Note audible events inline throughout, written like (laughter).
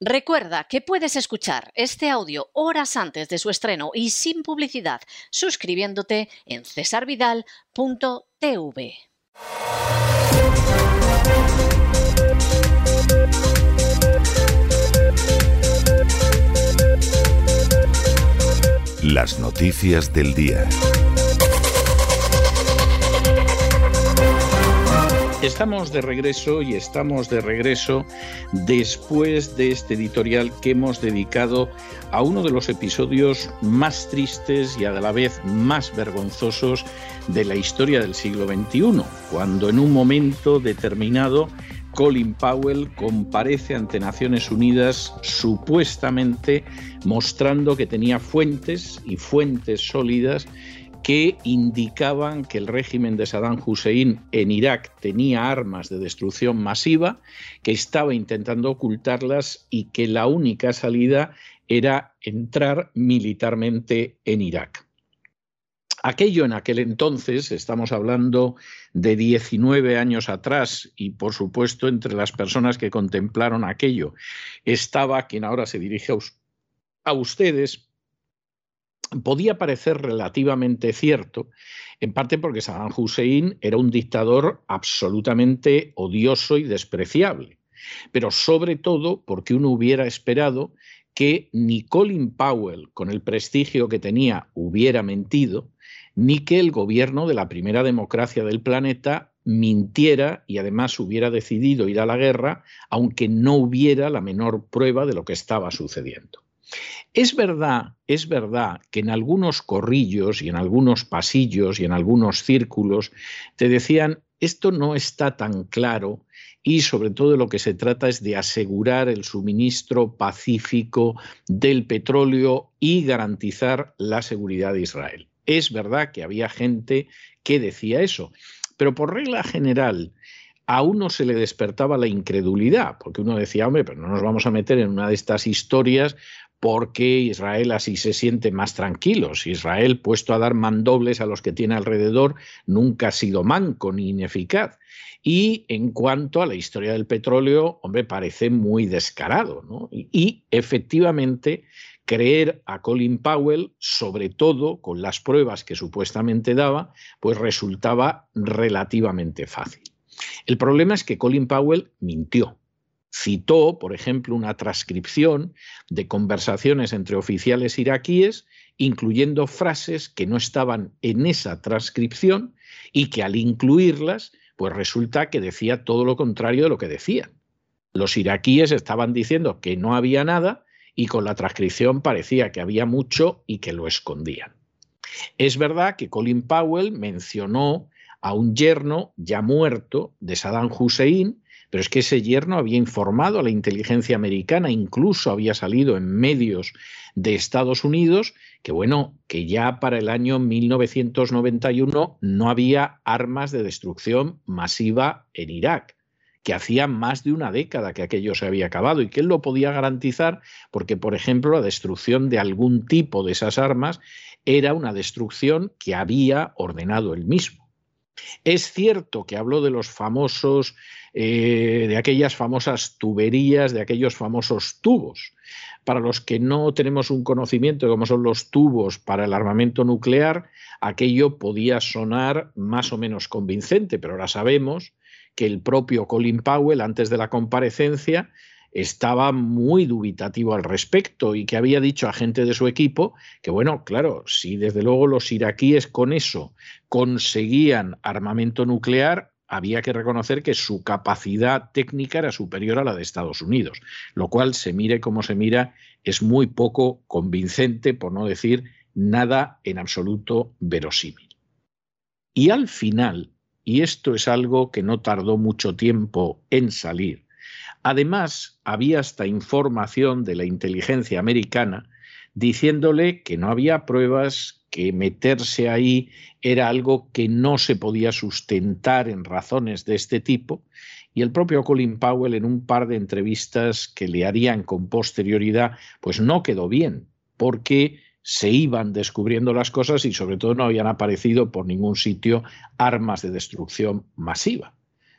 Recuerda que puedes escuchar este audio horas antes de su estreno y sin publicidad suscribiéndote en cesarvidal.tv. Las noticias del día. Estamos de regreso y estamos de regreso después de este editorial que hemos dedicado a uno de los episodios más tristes y a la vez más vergonzosos de la historia del siglo XXI, cuando en un momento determinado Colin Powell comparece ante Naciones Unidas supuestamente mostrando que tenía fuentes y fuentes sólidas que indicaban que el régimen de Saddam Hussein en Irak tenía armas de destrucción masiva, que estaba intentando ocultarlas y que la única salida era entrar militarmente en Irak. Aquello en aquel entonces, estamos hablando de 19 años atrás, y por supuesto entre las personas que contemplaron aquello estaba quien ahora se dirige a, ustedes, podía parecer relativamente cierto, en parte porque Saddam Hussein era un dictador absolutamente odioso y despreciable, pero sobre todo porque uno hubiera esperado que ni Colin Powell, con el prestigio que tenía, hubiera mentido, ni que el gobierno de la primera democracia del planeta mintiera y además hubiera decidido ir a la guerra, aunque no hubiera la menor prueba de lo que estaba sucediendo. Es verdad, es verdad que en algunos corrillos y en algunos pasillos y en algunos círculos te decían esto no está tan claro y sobre todo lo que se trata es de asegurar el suministro pacífico del petróleo y garantizar la seguridad de Israel. Es verdad que había gente que decía eso, pero por regla general a uno se le despertaba la incredulidad, porque uno decía, hombre, pero no nos vamos a meter en una de estas historias porque Israel así se siente más tranquilo. Israel, puesto a dar mandobles a los que tiene alrededor, nunca ha sido manco ni ineficaz. Y en cuanto a la historia del petróleo, hombre, parece muy descarado. ¿no? Y efectivamente, creer a Colin Powell, sobre todo con las pruebas que supuestamente daba, pues resultaba relativamente fácil. El problema es que Colin Powell mintió citó, por ejemplo, una transcripción de conversaciones entre oficiales iraquíes, incluyendo frases que no estaban en esa transcripción y que al incluirlas, pues resulta que decía todo lo contrario de lo que decían. Los iraquíes estaban diciendo que no había nada y con la transcripción parecía que había mucho y que lo escondían. Es verdad que Colin Powell mencionó a un yerno ya muerto de Saddam Hussein, pero es que ese yerno había informado a la inteligencia americana, incluso había salido en medios de Estados Unidos, que bueno, que ya para el año 1991 no había armas de destrucción masiva en Irak que hacía más de una década que aquello se había acabado y que él lo podía garantizar porque, por ejemplo, la destrucción de algún tipo de esas armas era una destrucción que había ordenado él mismo. Es cierto que habló de los famosos eh, de aquellas famosas tuberías, de aquellos famosos tubos. Para los que no tenemos un conocimiento de cómo son los tubos para el armamento nuclear, aquello podía sonar más o menos convincente, pero ahora sabemos que el propio Colin Powell, antes de la comparecencia, estaba muy dubitativo al respecto y que había dicho a gente de su equipo que, bueno, claro, si desde luego los iraquíes con eso conseguían armamento nuclear, había que reconocer que su capacidad técnica era superior a la de Estados Unidos, lo cual se mire como se mira es muy poco convincente, por no decir nada en absoluto verosímil. Y al final, y esto es algo que no tardó mucho tiempo en salir, además había hasta información de la inteligencia americana diciéndole que no había pruebas que meterse ahí era algo que no se podía sustentar en razones de este tipo, y el propio Colin Powell en un par de entrevistas que le harían con posterioridad, pues no quedó bien, porque se iban descubriendo las cosas y sobre todo no habían aparecido por ningún sitio armas de destrucción masiva.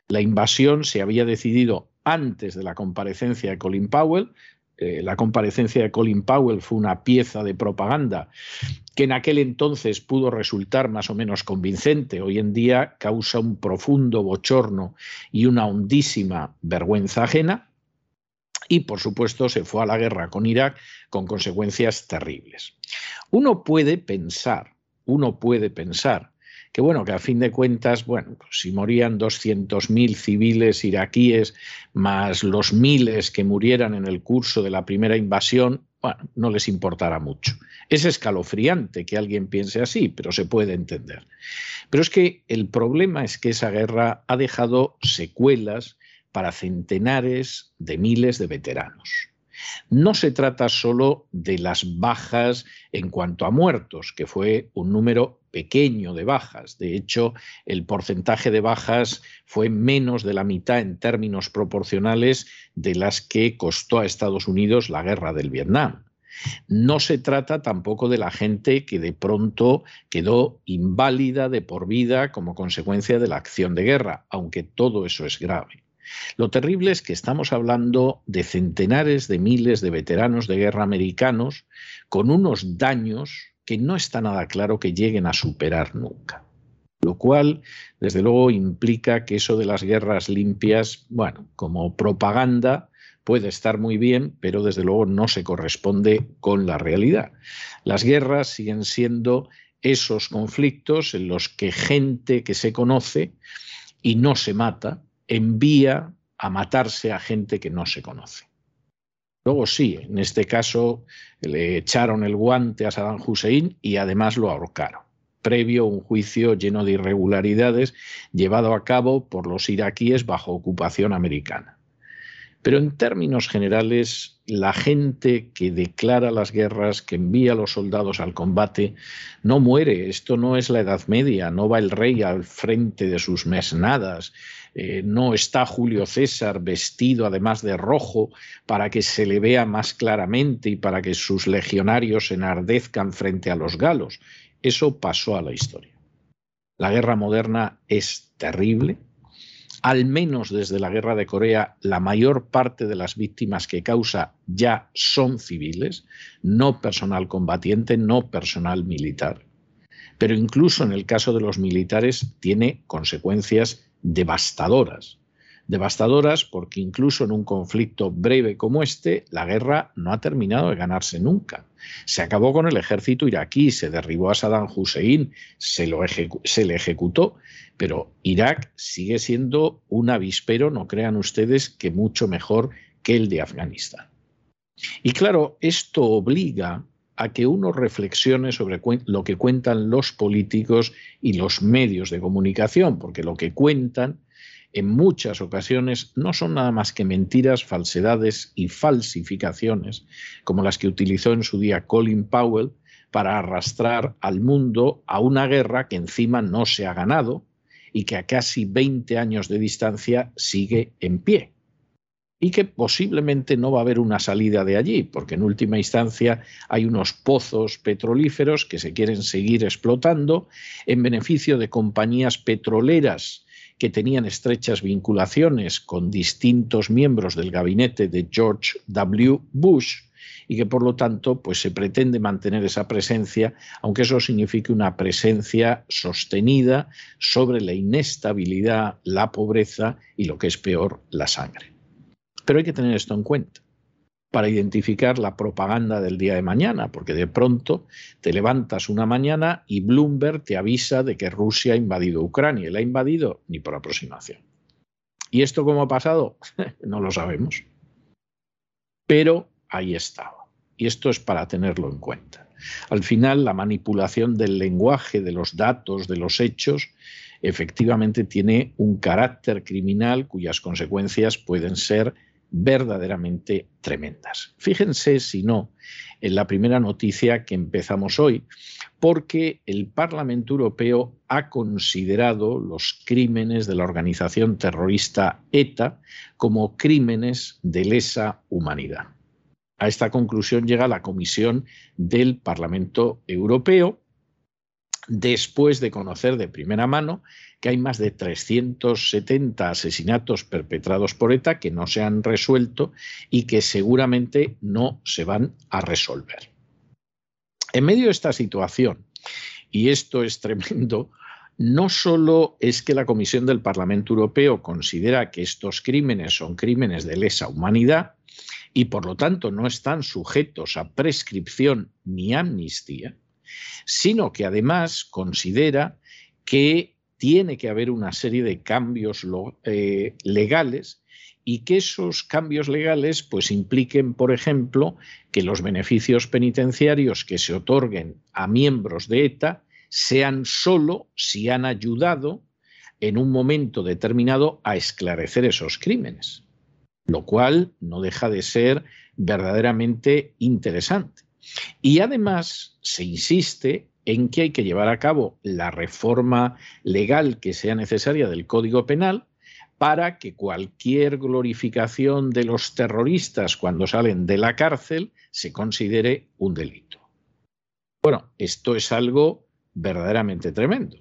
La invasión se había decidido antes de la comparecencia de Colin Powell, eh, la comparecencia de Colin Powell fue una pieza de propaganda que en aquel entonces pudo resultar más o menos convincente, hoy en día causa un profundo bochorno y una hondísima vergüenza ajena. Y por supuesto se fue a la guerra con Irak con consecuencias terribles. Uno puede pensar, uno puede pensar que bueno, que a fin de cuentas, bueno, pues si morían 200.000 civiles iraquíes más los miles que murieran en el curso de la primera invasión, bueno, no les importará mucho. Es escalofriante que alguien piense así, pero se puede entender. Pero es que el problema es que esa guerra ha dejado secuelas para centenares de miles de veteranos. No se trata solo de las bajas en cuanto a muertos, que fue un número pequeño de bajas. De hecho, el porcentaje de bajas fue menos de la mitad en términos proporcionales de las que costó a Estados Unidos la guerra del Vietnam. No se trata tampoco de la gente que de pronto quedó inválida de por vida como consecuencia de la acción de guerra, aunque todo eso es grave. Lo terrible es que estamos hablando de centenares de miles de veteranos de guerra americanos con unos daños que no está nada claro que lleguen a superar nunca. Lo cual, desde luego, implica que eso de las guerras limpias, bueno, como propaganda, puede estar muy bien, pero desde luego no se corresponde con la realidad. Las guerras siguen siendo esos conflictos en los que gente que se conoce y no se mata, envía a matarse a gente que no se conoce. Luego sí, en este caso le echaron el guante a Saddam Hussein y además lo ahorcaron, previo a un juicio lleno de irregularidades llevado a cabo por los iraquíes bajo ocupación americana. Pero en términos generales, la gente que declara las guerras, que envía a los soldados al combate, no muere. Esto no es la Edad Media, no va el rey al frente de sus mesnadas, eh, no está Julio César vestido además de rojo para que se le vea más claramente y para que sus legionarios enardezcan frente a los galos. Eso pasó a la historia. La guerra moderna es terrible, al menos desde la guerra de Corea, la mayor parte de las víctimas que causa ya son civiles, no personal combatiente, no personal militar. Pero incluso en el caso de los militares tiene consecuencias devastadoras. Devastadoras porque incluso en un conflicto breve como este, la guerra no ha terminado de ganarse nunca. Se acabó con el ejército iraquí, se derribó a Saddam Hussein, se, lo se le ejecutó, pero Irak sigue siendo un avispero, no crean ustedes, que mucho mejor que el de Afganistán. Y claro, esto obliga a que uno reflexione sobre lo que cuentan los políticos y los medios de comunicación, porque lo que cuentan en muchas ocasiones no son nada más que mentiras, falsedades y falsificaciones, como las que utilizó en su día Colin Powell para arrastrar al mundo a una guerra que encima no se ha ganado y que a casi 20 años de distancia sigue en pie y que posiblemente no va a haber una salida de allí, porque en última instancia hay unos pozos petrolíferos que se quieren seguir explotando en beneficio de compañías petroleras que tenían estrechas vinculaciones con distintos miembros del gabinete de George W. Bush y que por lo tanto pues se pretende mantener esa presencia, aunque eso signifique una presencia sostenida sobre la inestabilidad, la pobreza y lo que es peor, la sangre. Pero hay que tener esto en cuenta para identificar la propaganda del día de mañana, porque de pronto te levantas una mañana y Bloomberg te avisa de que Rusia ha invadido Ucrania. ¿La ha invadido? Ni por aproximación. ¿Y esto cómo ha pasado? (laughs) no lo sabemos. Pero ahí estaba. Y esto es para tenerlo en cuenta. Al final, la manipulación del lenguaje, de los datos, de los hechos, efectivamente tiene un carácter criminal cuyas consecuencias pueden ser verdaderamente tremendas. Fíjense, si no, en la primera noticia que empezamos hoy, porque el Parlamento Europeo ha considerado los crímenes de la organización terrorista ETA como crímenes de lesa humanidad. A esta conclusión llega la Comisión del Parlamento Europeo después de conocer de primera mano que hay más de 370 asesinatos perpetrados por ETA que no se han resuelto y que seguramente no se van a resolver. En medio de esta situación, y esto es tremendo, no solo es que la Comisión del Parlamento Europeo considera que estos crímenes son crímenes de lesa humanidad y por lo tanto no están sujetos a prescripción ni amnistía, sino que además considera que tiene que haber una serie de cambios eh, legales y que esos cambios legales pues impliquen, por ejemplo, que los beneficios penitenciarios que se otorguen a miembros de ETA sean solo si han ayudado en un momento determinado a esclarecer esos crímenes, lo cual no deja de ser verdaderamente interesante. Y además se insiste en que hay que llevar a cabo la reforma legal que sea necesaria del Código Penal para que cualquier glorificación de los terroristas cuando salen de la cárcel se considere un delito. Bueno, esto es algo verdaderamente tremendo,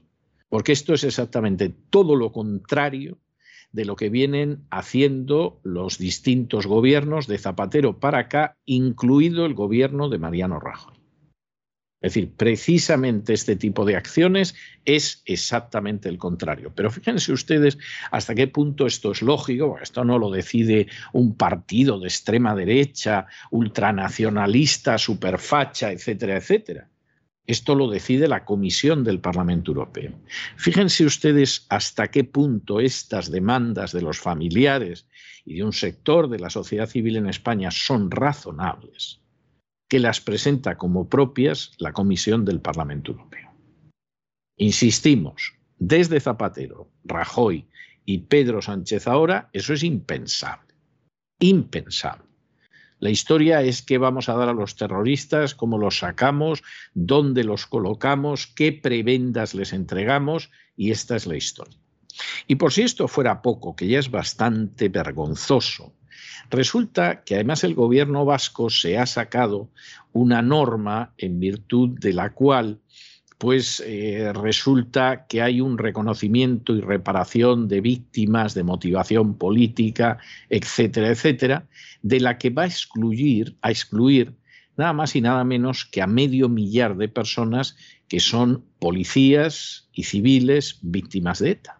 porque esto es exactamente todo lo contrario de lo que vienen haciendo los distintos gobiernos de Zapatero para acá, incluido el gobierno de Mariano Rajoy. Es decir, precisamente este tipo de acciones es exactamente el contrario. Pero fíjense ustedes hasta qué punto esto es lógico, esto no lo decide un partido de extrema derecha, ultranacionalista, superfacha, etcétera, etcétera. Esto lo decide la Comisión del Parlamento Europeo. Fíjense ustedes hasta qué punto estas demandas de los familiares y de un sector de la sociedad civil en España son razonables, que las presenta como propias la Comisión del Parlamento Europeo. Insistimos, desde Zapatero, Rajoy y Pedro Sánchez ahora, eso es impensable. Impensable. La historia es qué vamos a dar a los terroristas, cómo los sacamos, dónde los colocamos, qué prebendas les entregamos y esta es la historia. Y por si esto fuera poco, que ya es bastante vergonzoso, resulta que además el gobierno vasco se ha sacado una norma en virtud de la cual pues eh, resulta que hay un reconocimiento y reparación de víctimas de motivación política, etcétera, etcétera, de la que va a excluir, a excluir nada más y nada menos que a medio millar de personas que son policías y civiles víctimas de ETA.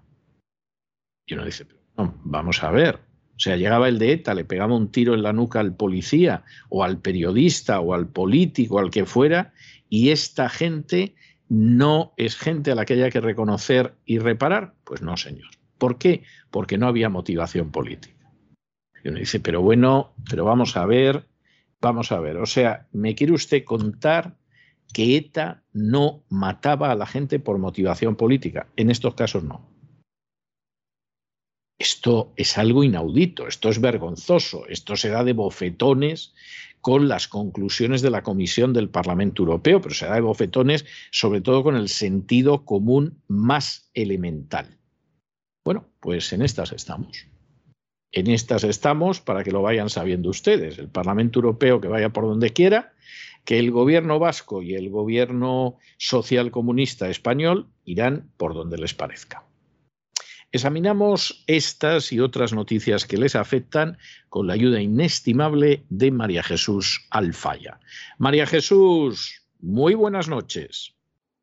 Y uno dice, vamos a ver, o sea, llegaba el de ETA, le pegaba un tiro en la nuca al policía o al periodista o al político, al que fuera, y esta gente no es gente a la que haya que reconocer y reparar? Pues no, señor. ¿Por qué? Porque no había motivación política. Y uno dice, pero bueno, pero vamos a ver, vamos a ver. O sea, ¿me quiere usted contar que ETA no mataba a la gente por motivación política? En estos casos no. Esto es algo inaudito, esto es vergonzoso, esto se da de bofetones con las conclusiones de la Comisión del Parlamento Europeo, pero se da de bofetones sobre todo con el sentido común más elemental. Bueno, pues en estas estamos. En estas estamos para que lo vayan sabiendo ustedes. El Parlamento Europeo que vaya por donde quiera, que el gobierno vasco y el gobierno social comunista español irán por donde les parezca. Examinamos estas y otras noticias que les afectan con la ayuda inestimable de María Jesús Alfaya. María Jesús, muy buenas noches.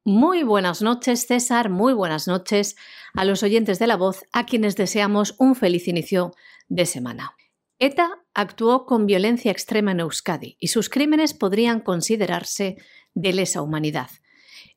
Muy buenas noches, César. Muy buenas noches a los oyentes de la voz, a quienes deseamos un feliz inicio de semana. ETA actuó con violencia extrema en Euskadi y sus crímenes podrían considerarse de lesa humanidad.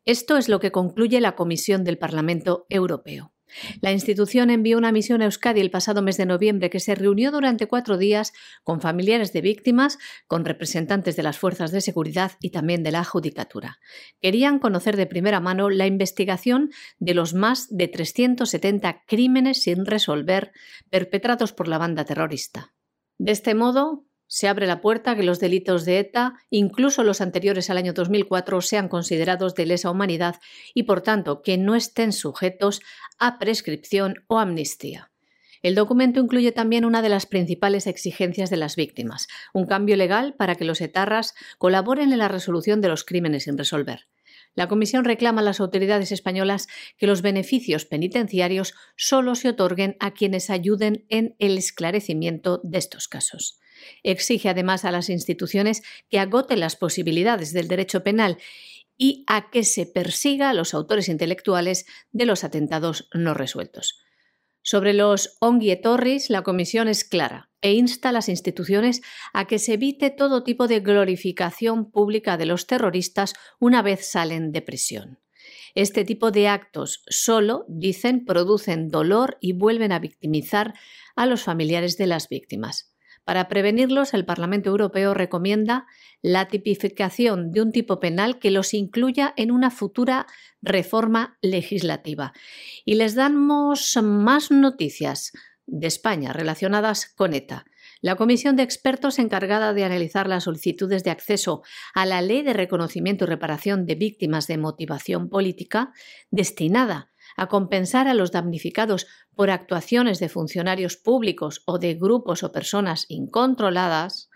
Esto es lo que concluye la Comisión del Parlamento Europeo. La institución envió una misión a Euskadi el pasado mes de noviembre que se reunió durante cuatro días con familiares de víctimas, con representantes de las fuerzas de seguridad y también de la judicatura. Querían conocer de primera mano la investigación de los más de 370 crímenes sin resolver perpetrados por la banda terrorista. De este modo, se abre la puerta a que los delitos de ETA, incluso los anteriores al año 2004, sean considerados de lesa humanidad y, por tanto, que no estén sujetos a prescripción o amnistía. El documento incluye también una de las principales exigencias de las víctimas, un cambio legal para que los etarras colaboren en la resolución de los crímenes sin resolver. La Comisión reclama a las autoridades españolas que los beneficios penitenciarios solo se otorguen a quienes ayuden en el esclarecimiento de estos casos. Exige además a las instituciones que agoten las posibilidades del derecho penal y a que se persiga a los autores intelectuales de los atentados no resueltos. Sobre los Torres, la comisión es clara e insta a las instituciones a que se evite todo tipo de glorificación pública de los terroristas una vez salen de prisión. Este tipo de actos solo, dicen, producen dolor y vuelven a victimizar a los familiares de las víctimas. Para prevenirlos, el Parlamento Europeo recomienda la tipificación de un tipo penal que los incluya en una futura reforma legislativa. Y les damos más noticias de España relacionadas con ETA. La comisión de expertos encargada de analizar las solicitudes de acceso a la Ley de Reconocimiento y Reparación de Víctimas de Motivación Política, destinada a compensar a los damnificados por actuaciones de funcionarios públicos o de grupos o personas incontroladas,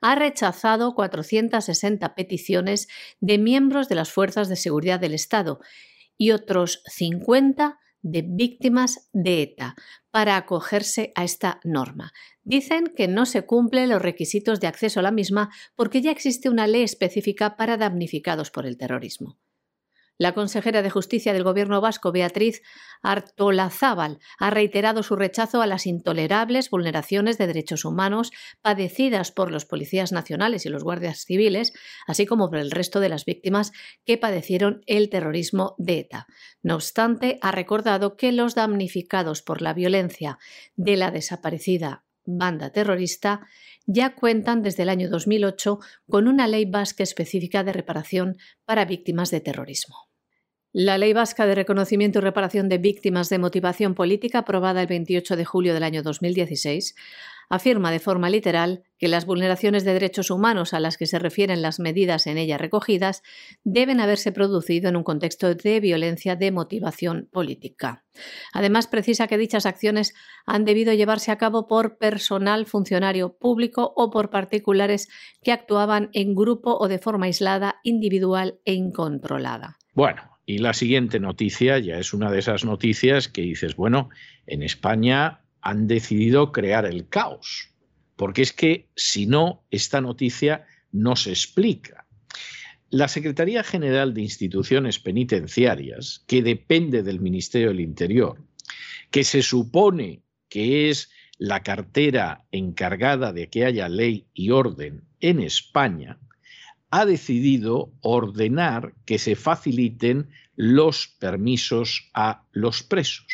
ha rechazado 460 peticiones de miembros de las fuerzas de seguridad del Estado y otros 50 de víctimas de ETA para acogerse a esta norma. Dicen que no se cumplen los requisitos de acceso a la misma porque ya existe una ley específica para damnificados por el terrorismo. La consejera de Justicia del Gobierno vasco, Beatriz Artolazábal, ha reiterado su rechazo a las intolerables vulneraciones de derechos humanos padecidas por los policías nacionales y los guardias civiles, así como por el resto de las víctimas que padecieron el terrorismo de ETA. No obstante, ha recordado que los damnificados por la violencia de la desaparecida banda terrorista ya cuentan desde el año 2008 con una ley vasca específica de reparación para víctimas de terrorismo. La Ley Vasca de Reconocimiento y Reparación de Víctimas de Motivación Política, aprobada el 28 de julio del año 2016, afirma de forma literal que las vulneraciones de derechos humanos a las que se refieren las medidas en ella recogidas deben haberse producido en un contexto de violencia de motivación política. Además, precisa que dichas acciones han debido llevarse a cabo por personal funcionario público o por particulares que actuaban en grupo o de forma aislada, individual e incontrolada. Bueno, y la siguiente noticia ya es una de esas noticias que dices, bueno, en España han decidido crear el caos. Porque es que si no, esta noticia no se explica. La Secretaría General de Instituciones Penitenciarias, que depende del Ministerio del Interior, que se supone que es la cartera encargada de que haya ley y orden en España, ha decidido ordenar que se faciliten los permisos a los presos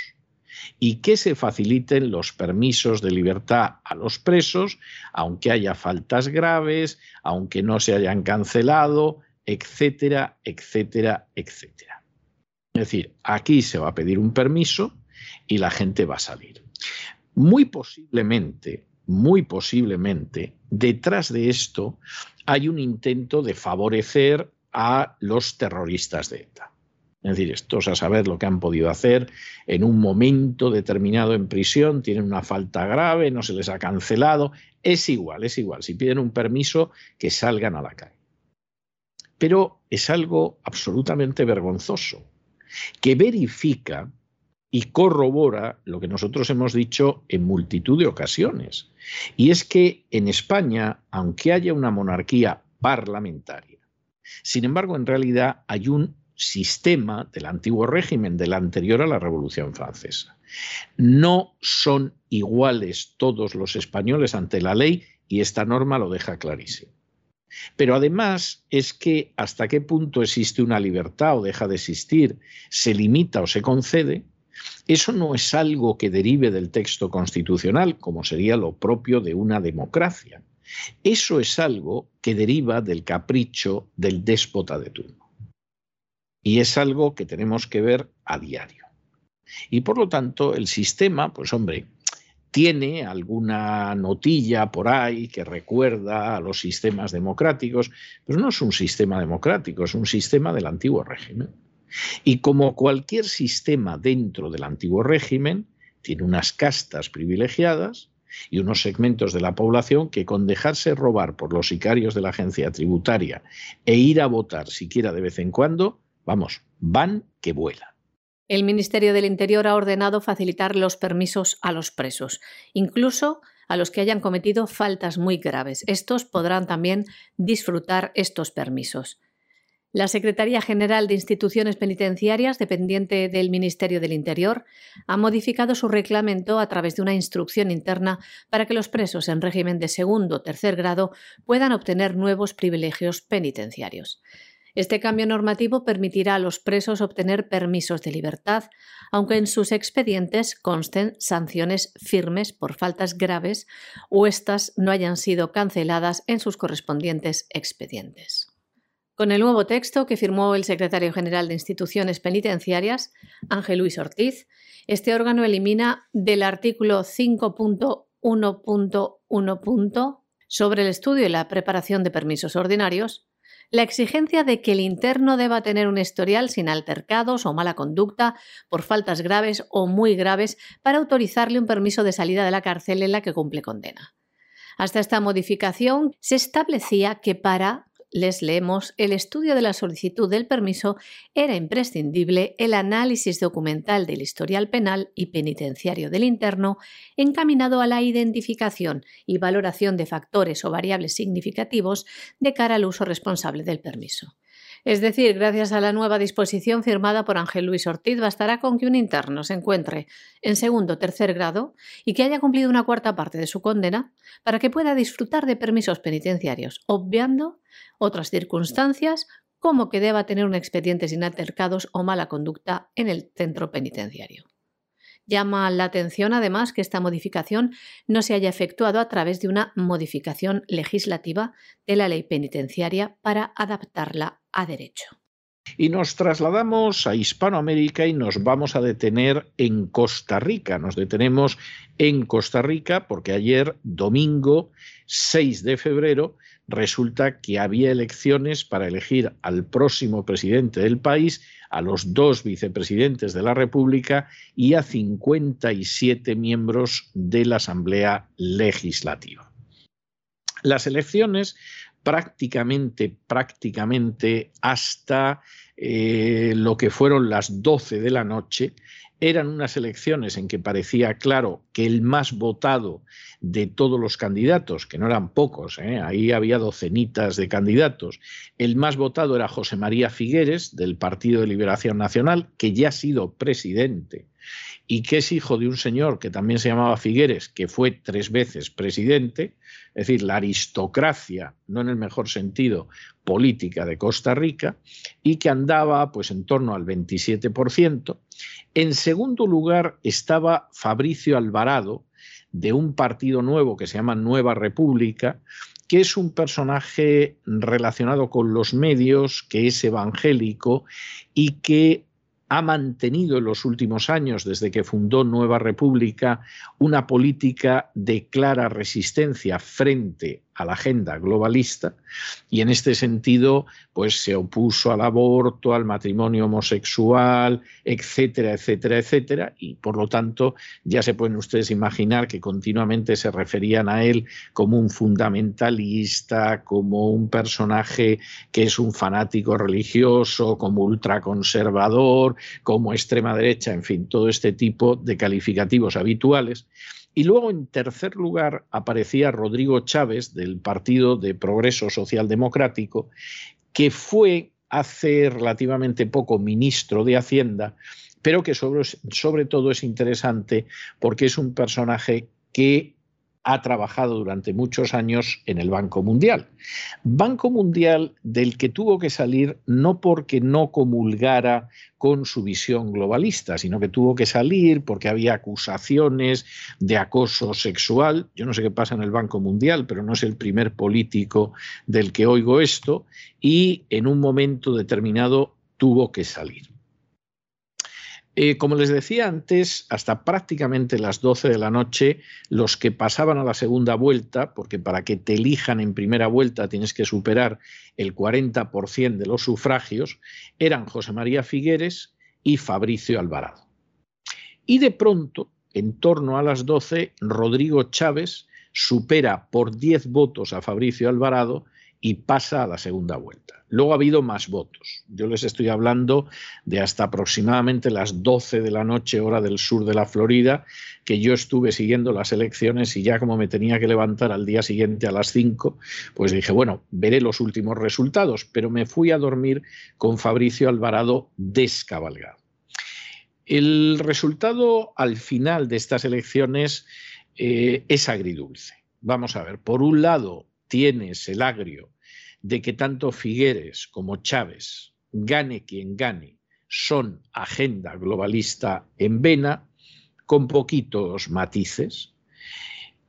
y que se faciliten los permisos de libertad a los presos, aunque haya faltas graves, aunque no se hayan cancelado, etcétera, etcétera, etcétera. Es decir, aquí se va a pedir un permiso y la gente va a salir. Muy posiblemente, muy posiblemente, detrás de esto hay un intento de favorecer a los terroristas de ETA. Es decir, estos a saber lo que han podido hacer en un momento determinado en prisión, tienen una falta grave, no se les ha cancelado, es igual, es igual, si piden un permiso, que salgan a la calle. Pero es algo absolutamente vergonzoso, que verifica y corrobora lo que nosotros hemos dicho en multitud de ocasiones. Y es que en España, aunque haya una monarquía parlamentaria, sin embargo, en realidad hay un sistema del antiguo régimen, del anterior a la Revolución Francesa. No son iguales todos los españoles ante la ley y esta norma lo deja clarísimo. Pero además es que hasta qué punto existe una libertad o deja de existir, se limita o se concede, eso no es algo que derive del texto constitucional, como sería lo propio de una democracia. Eso es algo que deriva del capricho del déspota de turno. Y es algo que tenemos que ver a diario. Y por lo tanto, el sistema, pues hombre, tiene alguna notilla por ahí que recuerda a los sistemas democráticos, pero no es un sistema democrático, es un sistema del antiguo régimen. Y como cualquier sistema dentro del antiguo régimen, tiene unas castas privilegiadas y unos segmentos de la población que con dejarse robar por los sicarios de la agencia tributaria e ir a votar siquiera de vez en cuando, vamos, van que vuelan. El Ministerio del Interior ha ordenado facilitar los permisos a los presos, incluso a los que hayan cometido faltas muy graves. Estos podrán también disfrutar estos permisos. La Secretaría General de Instituciones Penitenciarias, dependiente del Ministerio del Interior, ha modificado su reglamento a través de una instrucción interna para que los presos en régimen de segundo o tercer grado puedan obtener nuevos privilegios penitenciarios. Este cambio normativo permitirá a los presos obtener permisos de libertad, aunque en sus expedientes consten sanciones firmes por faltas graves o éstas no hayan sido canceladas en sus correspondientes expedientes. Con el nuevo texto que firmó el secretario general de Instituciones Penitenciarias, Ángel Luis Ortiz, este órgano elimina del artículo 5.1.1. sobre el estudio y la preparación de permisos ordinarios la exigencia de que el interno deba tener un historial sin altercados o mala conducta por faltas graves o muy graves para autorizarle un permiso de salida de la cárcel en la que cumple condena. Hasta esta modificación se establecía que para les leemos, el estudio de la solicitud del permiso era imprescindible el análisis documental del historial penal y penitenciario del interno encaminado a la identificación y valoración de factores o variables significativos de cara al uso responsable del permiso. Es decir, gracias a la nueva disposición firmada por Ángel Luis Ortiz, bastará con que un interno se encuentre en segundo o tercer grado y que haya cumplido una cuarta parte de su condena para que pueda disfrutar de permisos penitenciarios, obviando otras circunstancias como que deba tener un expediente sin altercados o mala conducta en el centro penitenciario. Llama la atención, además, que esta modificación no se haya efectuado a través de una modificación legislativa de la ley penitenciaria para adaptarla a derecho. Y nos trasladamos a Hispanoamérica y nos vamos a detener en Costa Rica. Nos detenemos en Costa Rica porque ayer, domingo 6 de febrero, resulta que había elecciones para elegir al próximo presidente del país, a los dos vicepresidentes de la República y a 57 miembros de la Asamblea Legislativa. Las elecciones prácticamente, prácticamente hasta eh, lo que fueron las 12 de la noche, eran unas elecciones en que parecía claro que el más votado de todos los candidatos, que no eran pocos, ¿eh? ahí había docenitas de candidatos, el más votado era José María Figueres, del Partido de Liberación Nacional, que ya ha sido presidente y que es hijo de un señor que también se llamaba Figueres, que fue tres veces presidente, es decir, la aristocracia, no en el mejor sentido, política de Costa Rica, y que andaba pues en torno al 27%. En segundo lugar estaba Fabricio Alvarado, de un partido nuevo que se llama Nueva República, que es un personaje relacionado con los medios, que es evangélico y que ha mantenido en los últimos años, desde que fundó Nueva República, una política de clara resistencia frente a la agenda globalista y en este sentido pues se opuso al aborto, al matrimonio homosexual, etcétera, etcétera, etcétera y por lo tanto ya se pueden ustedes imaginar que continuamente se referían a él como un fundamentalista, como un personaje que es un fanático religioso, como ultraconservador, como extrema derecha, en fin, todo este tipo de calificativos habituales. Y luego, en tercer lugar, aparecía Rodrigo Chávez, del Partido de Progreso Social Democrático, que fue hace relativamente poco ministro de Hacienda, pero que sobre, sobre todo es interesante porque es un personaje que ha trabajado durante muchos años en el Banco Mundial. Banco Mundial del que tuvo que salir no porque no comulgara con su visión globalista, sino que tuvo que salir porque había acusaciones de acoso sexual. Yo no sé qué pasa en el Banco Mundial, pero no es el primer político del que oigo esto, y en un momento determinado tuvo que salir. Eh, como les decía antes, hasta prácticamente las 12 de la noche, los que pasaban a la segunda vuelta, porque para que te elijan en primera vuelta tienes que superar el 40% de los sufragios, eran José María Figueres y Fabricio Alvarado. Y de pronto, en torno a las 12, Rodrigo Chávez supera por 10 votos a Fabricio Alvarado y pasa a la segunda vuelta. Luego ha habido más votos. Yo les estoy hablando de hasta aproximadamente las 12 de la noche hora del sur de la Florida, que yo estuve siguiendo las elecciones y ya como me tenía que levantar al día siguiente a las 5, pues dije, bueno, veré los últimos resultados, pero me fui a dormir con Fabricio Alvarado descabalgado. El resultado al final de estas elecciones eh, es agridulce. Vamos a ver, por un lado tienes el agrio de que tanto Figueres como Chávez, gane quien gane, son agenda globalista en vena, con poquitos matices,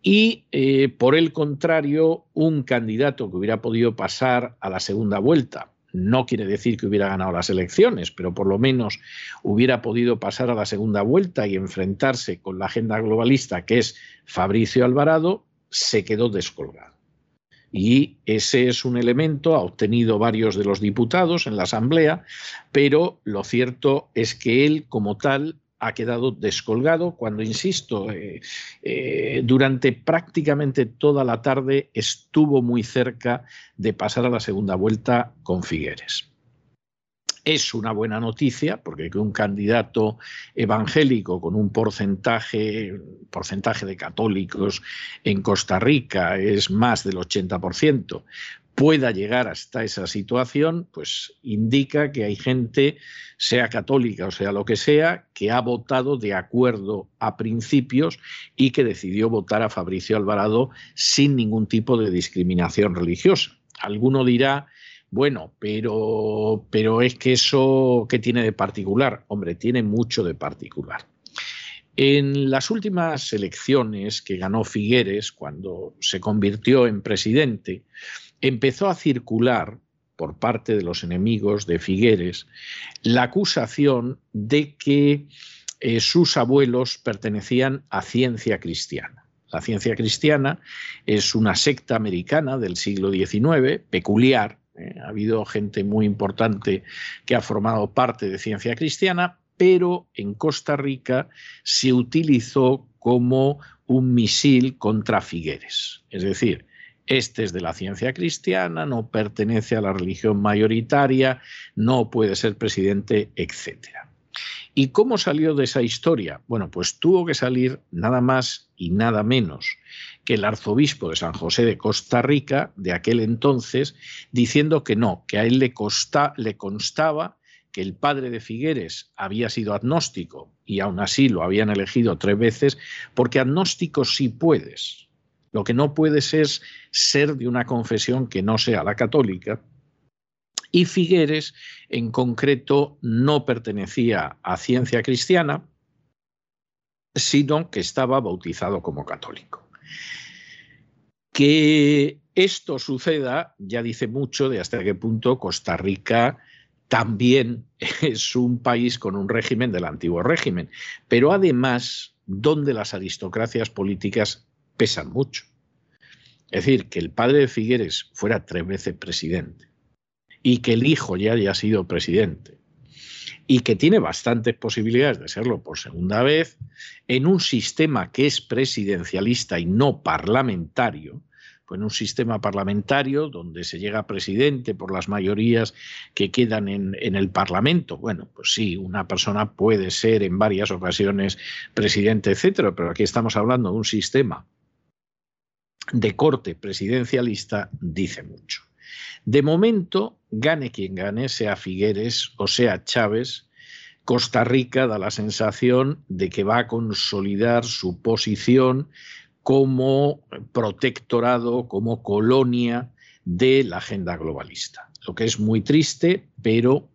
y eh, por el contrario, un candidato que hubiera podido pasar a la segunda vuelta, no quiere decir que hubiera ganado las elecciones, pero por lo menos hubiera podido pasar a la segunda vuelta y enfrentarse con la agenda globalista, que es Fabricio Alvarado, se quedó descolgado. Y ese es un elemento, ha obtenido varios de los diputados en la Asamblea, pero lo cierto es que él como tal ha quedado descolgado cuando, insisto, eh, eh, durante prácticamente toda la tarde estuvo muy cerca de pasar a la segunda vuelta con Figueres. Es una buena noticia porque que un candidato evangélico con un porcentaje, porcentaje de católicos en Costa Rica es más del 80%, pueda llegar hasta esa situación, pues indica que hay gente, sea católica o sea lo que sea, que ha votado de acuerdo a principios y que decidió votar a Fabricio Alvarado sin ningún tipo de discriminación religiosa. Alguno dirá bueno, pero, pero es que eso, ¿qué tiene de particular? Hombre, tiene mucho de particular. En las últimas elecciones que ganó Figueres, cuando se convirtió en presidente, empezó a circular por parte de los enemigos de Figueres la acusación de que eh, sus abuelos pertenecían a ciencia cristiana. La ciencia cristiana es una secta americana del siglo XIX, peculiar, eh, ha habido gente muy importante que ha formado parte de ciencia cristiana, pero en Costa Rica se utilizó como un misil contra Figueres. Es decir, este es de la ciencia cristiana, no pertenece a la religión mayoritaria, no puede ser presidente, etc. ¿Y cómo salió de esa historia? Bueno, pues tuvo que salir nada más y nada menos que el arzobispo de San José de Costa Rica, de aquel entonces, diciendo que no, que a él le, constaba que el padre de Figueres había sido agnóstico y aún así lo habían elegido tres veces, porque agnóstico sí puedes. Lo que no puedes es ser de una confesión que no sea la católica. Y Figueres, en concreto, no pertenecía a ciencia cristiana, sino que estaba bautizado como católico. Que esto suceda ya dice mucho de hasta qué punto Costa Rica también (laughs) es un país con un régimen del antiguo régimen, pero además donde las aristocracias políticas pesan mucho. Es decir, que el padre de Figueres fuera tres veces presidente y que el hijo ya haya sido presidente y que tiene bastantes posibilidades de serlo por segunda vez, en un sistema que es presidencialista y no parlamentario, pues en un sistema parlamentario donde se llega presidente por las mayorías que quedan en, en, el Parlamento. Bueno, pues sí, una persona puede ser en varias ocasiones presidente, etcétera, pero aquí estamos hablando de un sistema de corte presidencialista, dice mucho. De momento, gane quien gane, sea Figueres o sea Chávez, Costa Rica da la sensación de que va a consolidar su posición como protectorado, como colonia de la agenda globalista. Lo que es muy triste, pero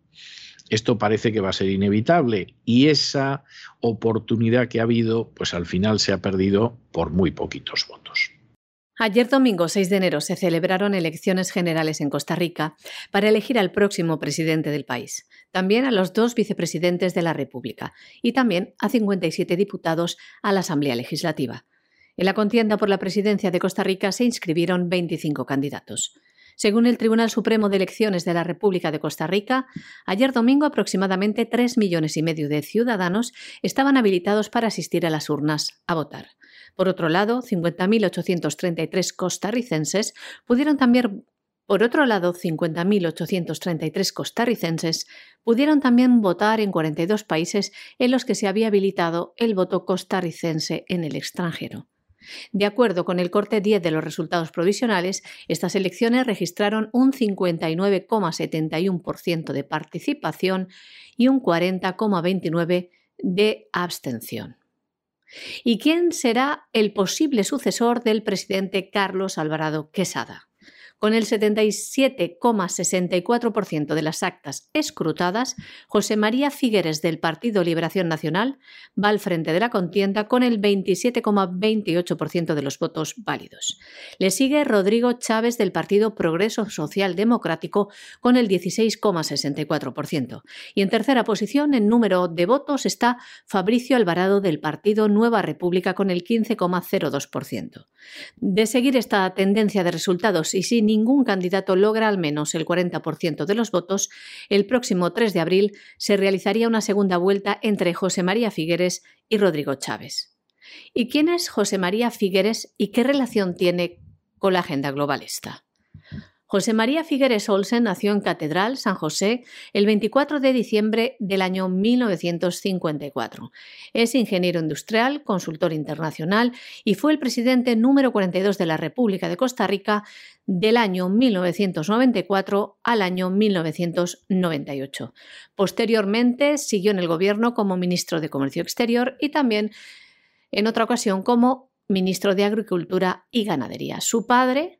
esto parece que va a ser inevitable y esa oportunidad que ha habido, pues al final se ha perdido por muy poquitos votos. Ayer domingo 6 de enero se celebraron elecciones generales en Costa Rica para elegir al próximo presidente del país, también a los dos vicepresidentes de la República y también a 57 diputados a la Asamblea Legislativa. En la contienda por la presidencia de Costa Rica se inscribieron 25 candidatos. Según el Tribunal Supremo de Elecciones de la República de Costa Rica, ayer domingo aproximadamente 3 millones y medio de ciudadanos estaban habilitados para asistir a las urnas a votar. Por otro lado, 50.833 costarricenses pudieron también Por otro lado, 50.833 costarricenses pudieron también votar en 42 países en los que se había habilitado el voto costarricense en el extranjero. De acuerdo con el corte 10 de los resultados provisionales, estas elecciones registraron un 59,71% de participación y un 40,29% de abstención. ¿Y quién será el posible sucesor del presidente Carlos Alvarado Quesada? Con el 77,64% de las actas escrutadas, José María Figueres del Partido Liberación Nacional va al frente de la contienda con el 27,28% de los votos válidos. Le sigue Rodrigo Chávez del Partido Progreso Social Democrático con el 16,64%. Y en tercera posición en número de votos está Fabricio Alvarado del Partido Nueva República con el 15,02%. De seguir esta tendencia de resultados y sin ningún candidato logra al menos el 40% de los votos, el próximo 3 de abril se realizaría una segunda vuelta entre José María Figueres y Rodrigo Chávez. ¿Y quién es José María Figueres y qué relación tiene con la agenda globalista? José María Figueres Olsen nació en Catedral, San José, el 24 de diciembre del año 1954. Es ingeniero industrial, consultor internacional y fue el presidente número 42 de la República de Costa Rica del año 1994 al año 1998. Posteriormente siguió en el gobierno como ministro de Comercio Exterior y también en otra ocasión como ministro de Agricultura y Ganadería. Su padre,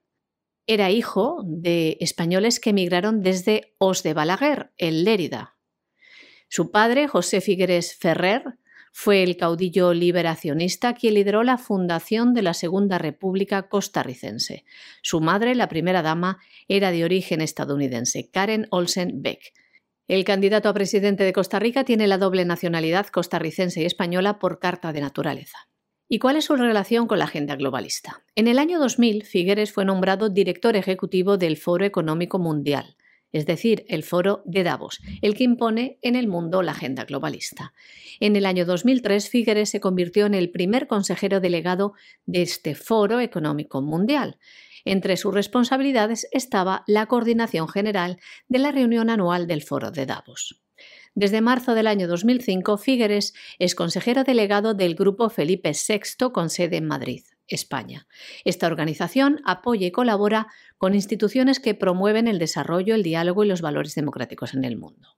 era hijo de españoles que emigraron desde Os de Balaguer, en Lérida. Su padre, José Figueres Ferrer, fue el caudillo liberacionista quien lideró la fundación de la Segunda República costarricense. Su madre, la primera dama, era de origen estadounidense, Karen Olsen Beck. El candidato a presidente de Costa Rica tiene la doble nacionalidad costarricense y española por carta de naturaleza. ¿Y cuál es su relación con la agenda globalista? En el año 2000, Figueres fue nombrado director ejecutivo del Foro Económico Mundial, es decir, el Foro de Davos, el que impone en el mundo la agenda globalista. En el año 2003, Figueres se convirtió en el primer consejero delegado de este Foro Económico Mundial. Entre sus responsabilidades estaba la coordinación general de la reunión anual del Foro de Davos. Desde marzo del año 2005, Figueres es consejero delegado del Grupo Felipe VI con sede en Madrid, España. Esta organización apoya y colabora con instituciones que promueven el desarrollo, el diálogo y los valores democráticos en el mundo.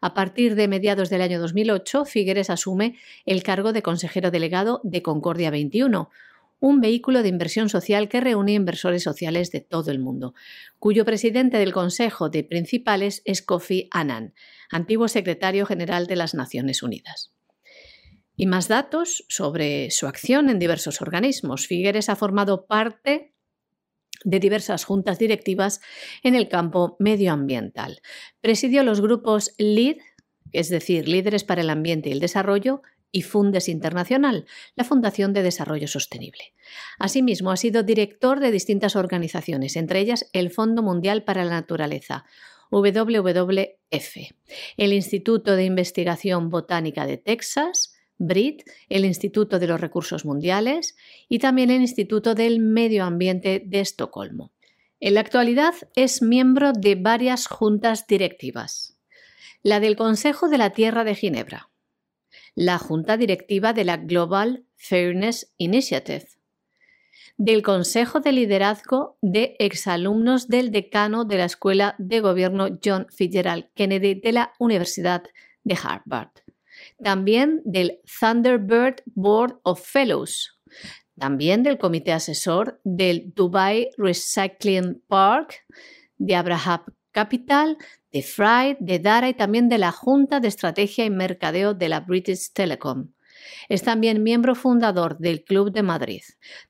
A partir de mediados del año 2008, Figueres asume el cargo de consejero delegado de Concordia 21, un vehículo de inversión social que reúne inversores sociales de todo el mundo, cuyo presidente del Consejo de Principales es Kofi Annan, antiguo secretario general de las Naciones Unidas. Y más datos sobre su acción en diversos organismos. Figueres ha formado parte de diversas juntas directivas en el campo medioambiental. Presidió los grupos LEAD, es decir, Líderes para el Ambiente y el Desarrollo, y Fundes Internacional, la Fundación de Desarrollo Sostenible. Asimismo, ha sido director de distintas organizaciones, entre ellas el Fondo Mundial para la Naturaleza, WWF, el Instituto de Investigación Botánica de Texas, BRIT, el Instituto de los Recursos Mundiales y también el Instituto del Medio Ambiente de Estocolmo. En la actualidad es miembro de varias juntas directivas. La del Consejo de la Tierra de Ginebra, la Junta Directiva de la Global Fairness Initiative, del Consejo de Liderazgo de exalumnos del decano de la Escuela de Gobierno John Fitzgerald Kennedy de la Universidad de Harvard, también del Thunderbird Board of Fellows, también del Comité Asesor del Dubai Recycling Park, de Abraham Capital, de Fry, de Dara y también de la Junta de Estrategia y Mercadeo de la British Telecom. Es también miembro fundador del Club de Madrid.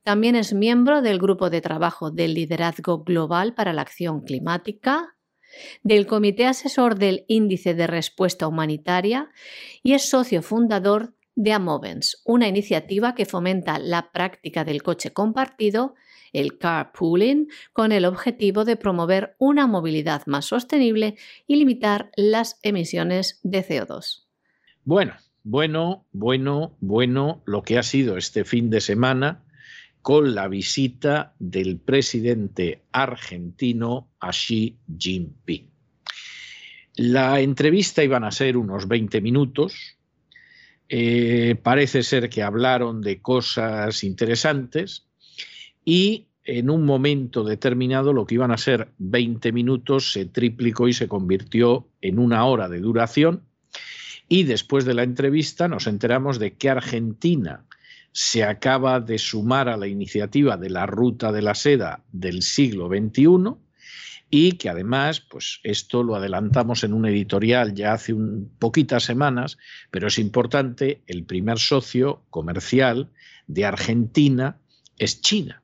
También es miembro del Grupo de Trabajo del Liderazgo Global para la Acción Climática, del Comité Asesor del Índice de Respuesta Humanitaria y es socio fundador de Amovens, una iniciativa que fomenta la práctica del coche compartido el carpooling, con el objetivo de promover una movilidad más sostenible y limitar las emisiones de CO2. Bueno, bueno, bueno, bueno lo que ha sido este fin de semana con la visita del presidente argentino a Xi Jinping. La entrevista iban a ser unos 20 minutos. Eh, parece ser que hablaron de cosas interesantes y en un momento determinado lo que iban a ser 20 minutos se triplicó y se convirtió en una hora de duración. Y después de la entrevista nos enteramos de que Argentina se acaba de sumar a la iniciativa de la Ruta de la Seda del siglo XXI y que además, pues esto lo adelantamos en un editorial ya hace un, poquitas semanas, pero es importante, el primer socio comercial de Argentina es China.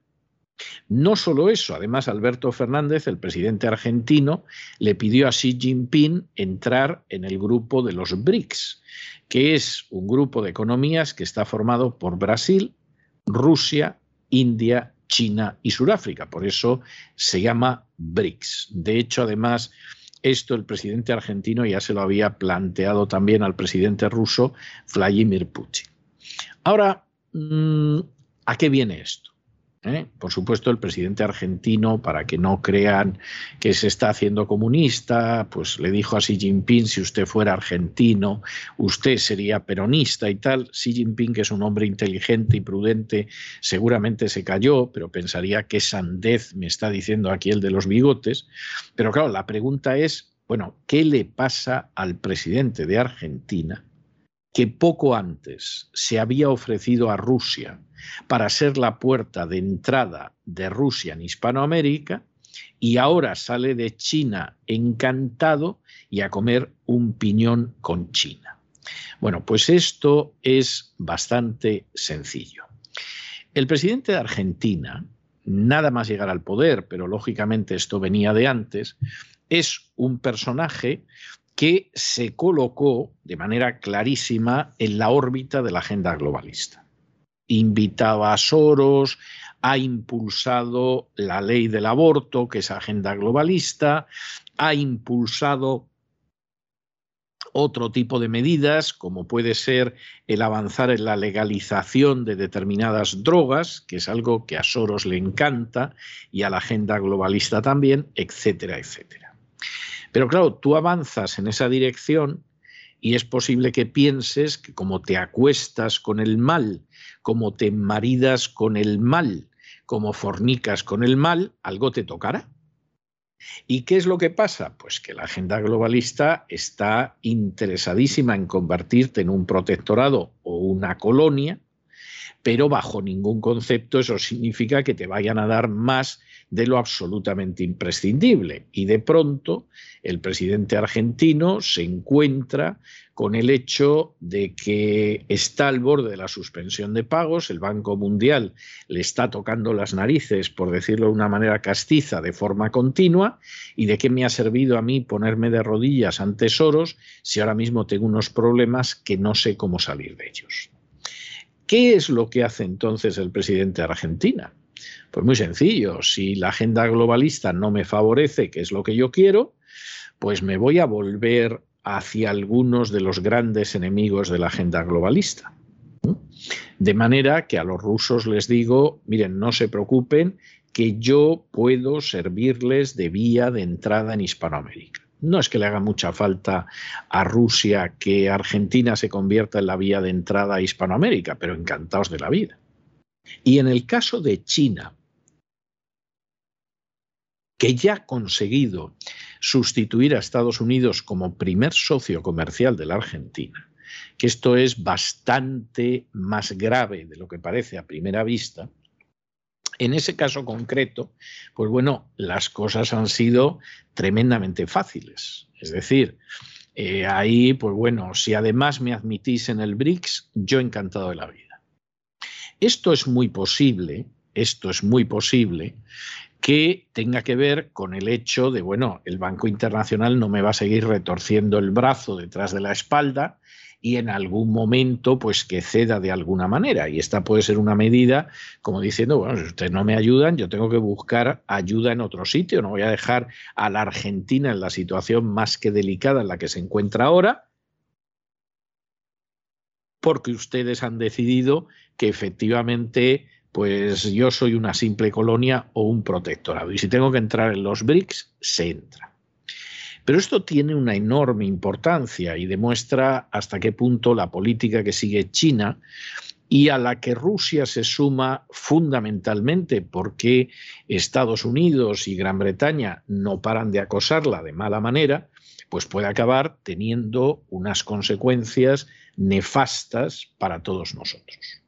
No solo eso, además Alberto Fernández, el presidente argentino, le pidió a Xi Jinping entrar en el grupo de los BRICS, que es un grupo de economías que está formado por Brasil, Rusia, India China y Sudáfrica. Por eso se llama BRICS. De hecho, además, esto el presidente argentino ya se lo había planteado también al presidente ruso, Vladimir Putin. Ahora, mm, ¿a qué viene esto? ¿Eh? Por supuesto, el presidente argentino, para que no crean que se está haciendo comunista, pues le dijo a Xi Jinping, si usted fuera argentino, usted sería peronista y tal. Xi Jinping, que es un hombre inteligente y prudente, seguramente se cayó, pero pensaría que sandez me está diciendo aquí el de los bigotes. Pero claro, la pregunta es, bueno, ¿qué le pasa al presidente de Argentina? Que poco antes se había ofrecido a Rusia para ser la puerta de entrada de Rusia en Hispanoamérica y ahora sale de China encantado y a comer un piñón con China. Bueno, pues esto es bastante sencillo. El presidente de Argentina, nada más llegar al poder, pero lógicamente esto venía de antes, es un personaje que se colocó de manera clarísima en la órbita de la agenda globalista. Invitaba a Soros, ha impulsado la ley del aborto, que es agenda globalista, ha impulsado otro tipo de medidas, como puede ser el avanzar en la legalización de determinadas drogas, que es algo que a Soros le encanta, y a la agenda globalista también, etcétera, etcétera. Pero claro, tú avanzas en esa dirección y es posible que pienses que como te acuestas con el mal, como te maridas con el mal, como fornicas con el mal, algo te tocará. ¿Y qué es lo que pasa? Pues que la agenda globalista está interesadísima en convertirte en un protectorado o una colonia, pero bajo ningún concepto eso significa que te vayan a dar más de lo absolutamente imprescindible. Y de pronto el presidente argentino se encuentra con el hecho de que está al borde de la suspensión de pagos, el Banco Mundial le está tocando las narices, por decirlo de una manera castiza, de forma continua, y de qué me ha servido a mí ponerme de rodillas ante Soros si ahora mismo tengo unos problemas que no sé cómo salir de ellos. ¿Qué es lo que hace entonces el presidente de Argentina? Pues muy sencillo, si la agenda globalista no me favorece, que es lo que yo quiero, pues me voy a volver hacia algunos de los grandes enemigos de la agenda globalista. De manera que a los rusos les digo, miren, no se preocupen, que yo puedo servirles de vía de entrada en Hispanoamérica. No es que le haga mucha falta a Rusia que Argentina se convierta en la vía de entrada a Hispanoamérica, pero encantados de la vida. Y en el caso de China, que ya ha conseguido sustituir a Estados Unidos como primer socio comercial de la Argentina, que esto es bastante más grave de lo que parece a primera vista, en ese caso concreto, pues bueno, las cosas han sido tremendamente fáciles. Es decir, eh, ahí, pues bueno, si además me admitís en el BRICS, yo encantado de la vida. Esto es muy posible, esto es muy posible que tenga que ver con el hecho de, bueno, el Banco Internacional no me va a seguir retorciendo el brazo detrás de la espalda y en algún momento pues que ceda de alguna manera. Y esta puede ser una medida como diciendo, bueno, si ustedes no me ayudan, yo tengo que buscar ayuda en otro sitio, no voy a dejar a la Argentina en la situación más que delicada en la que se encuentra ahora, porque ustedes han decidido que efectivamente pues yo soy una simple colonia o un protectorado. Y si tengo que entrar en los BRICS, se entra. Pero esto tiene una enorme importancia y demuestra hasta qué punto la política que sigue China y a la que Rusia se suma fundamentalmente porque Estados Unidos y Gran Bretaña no paran de acosarla de mala manera, pues puede acabar teniendo unas consecuencias nefastas para todos nosotros.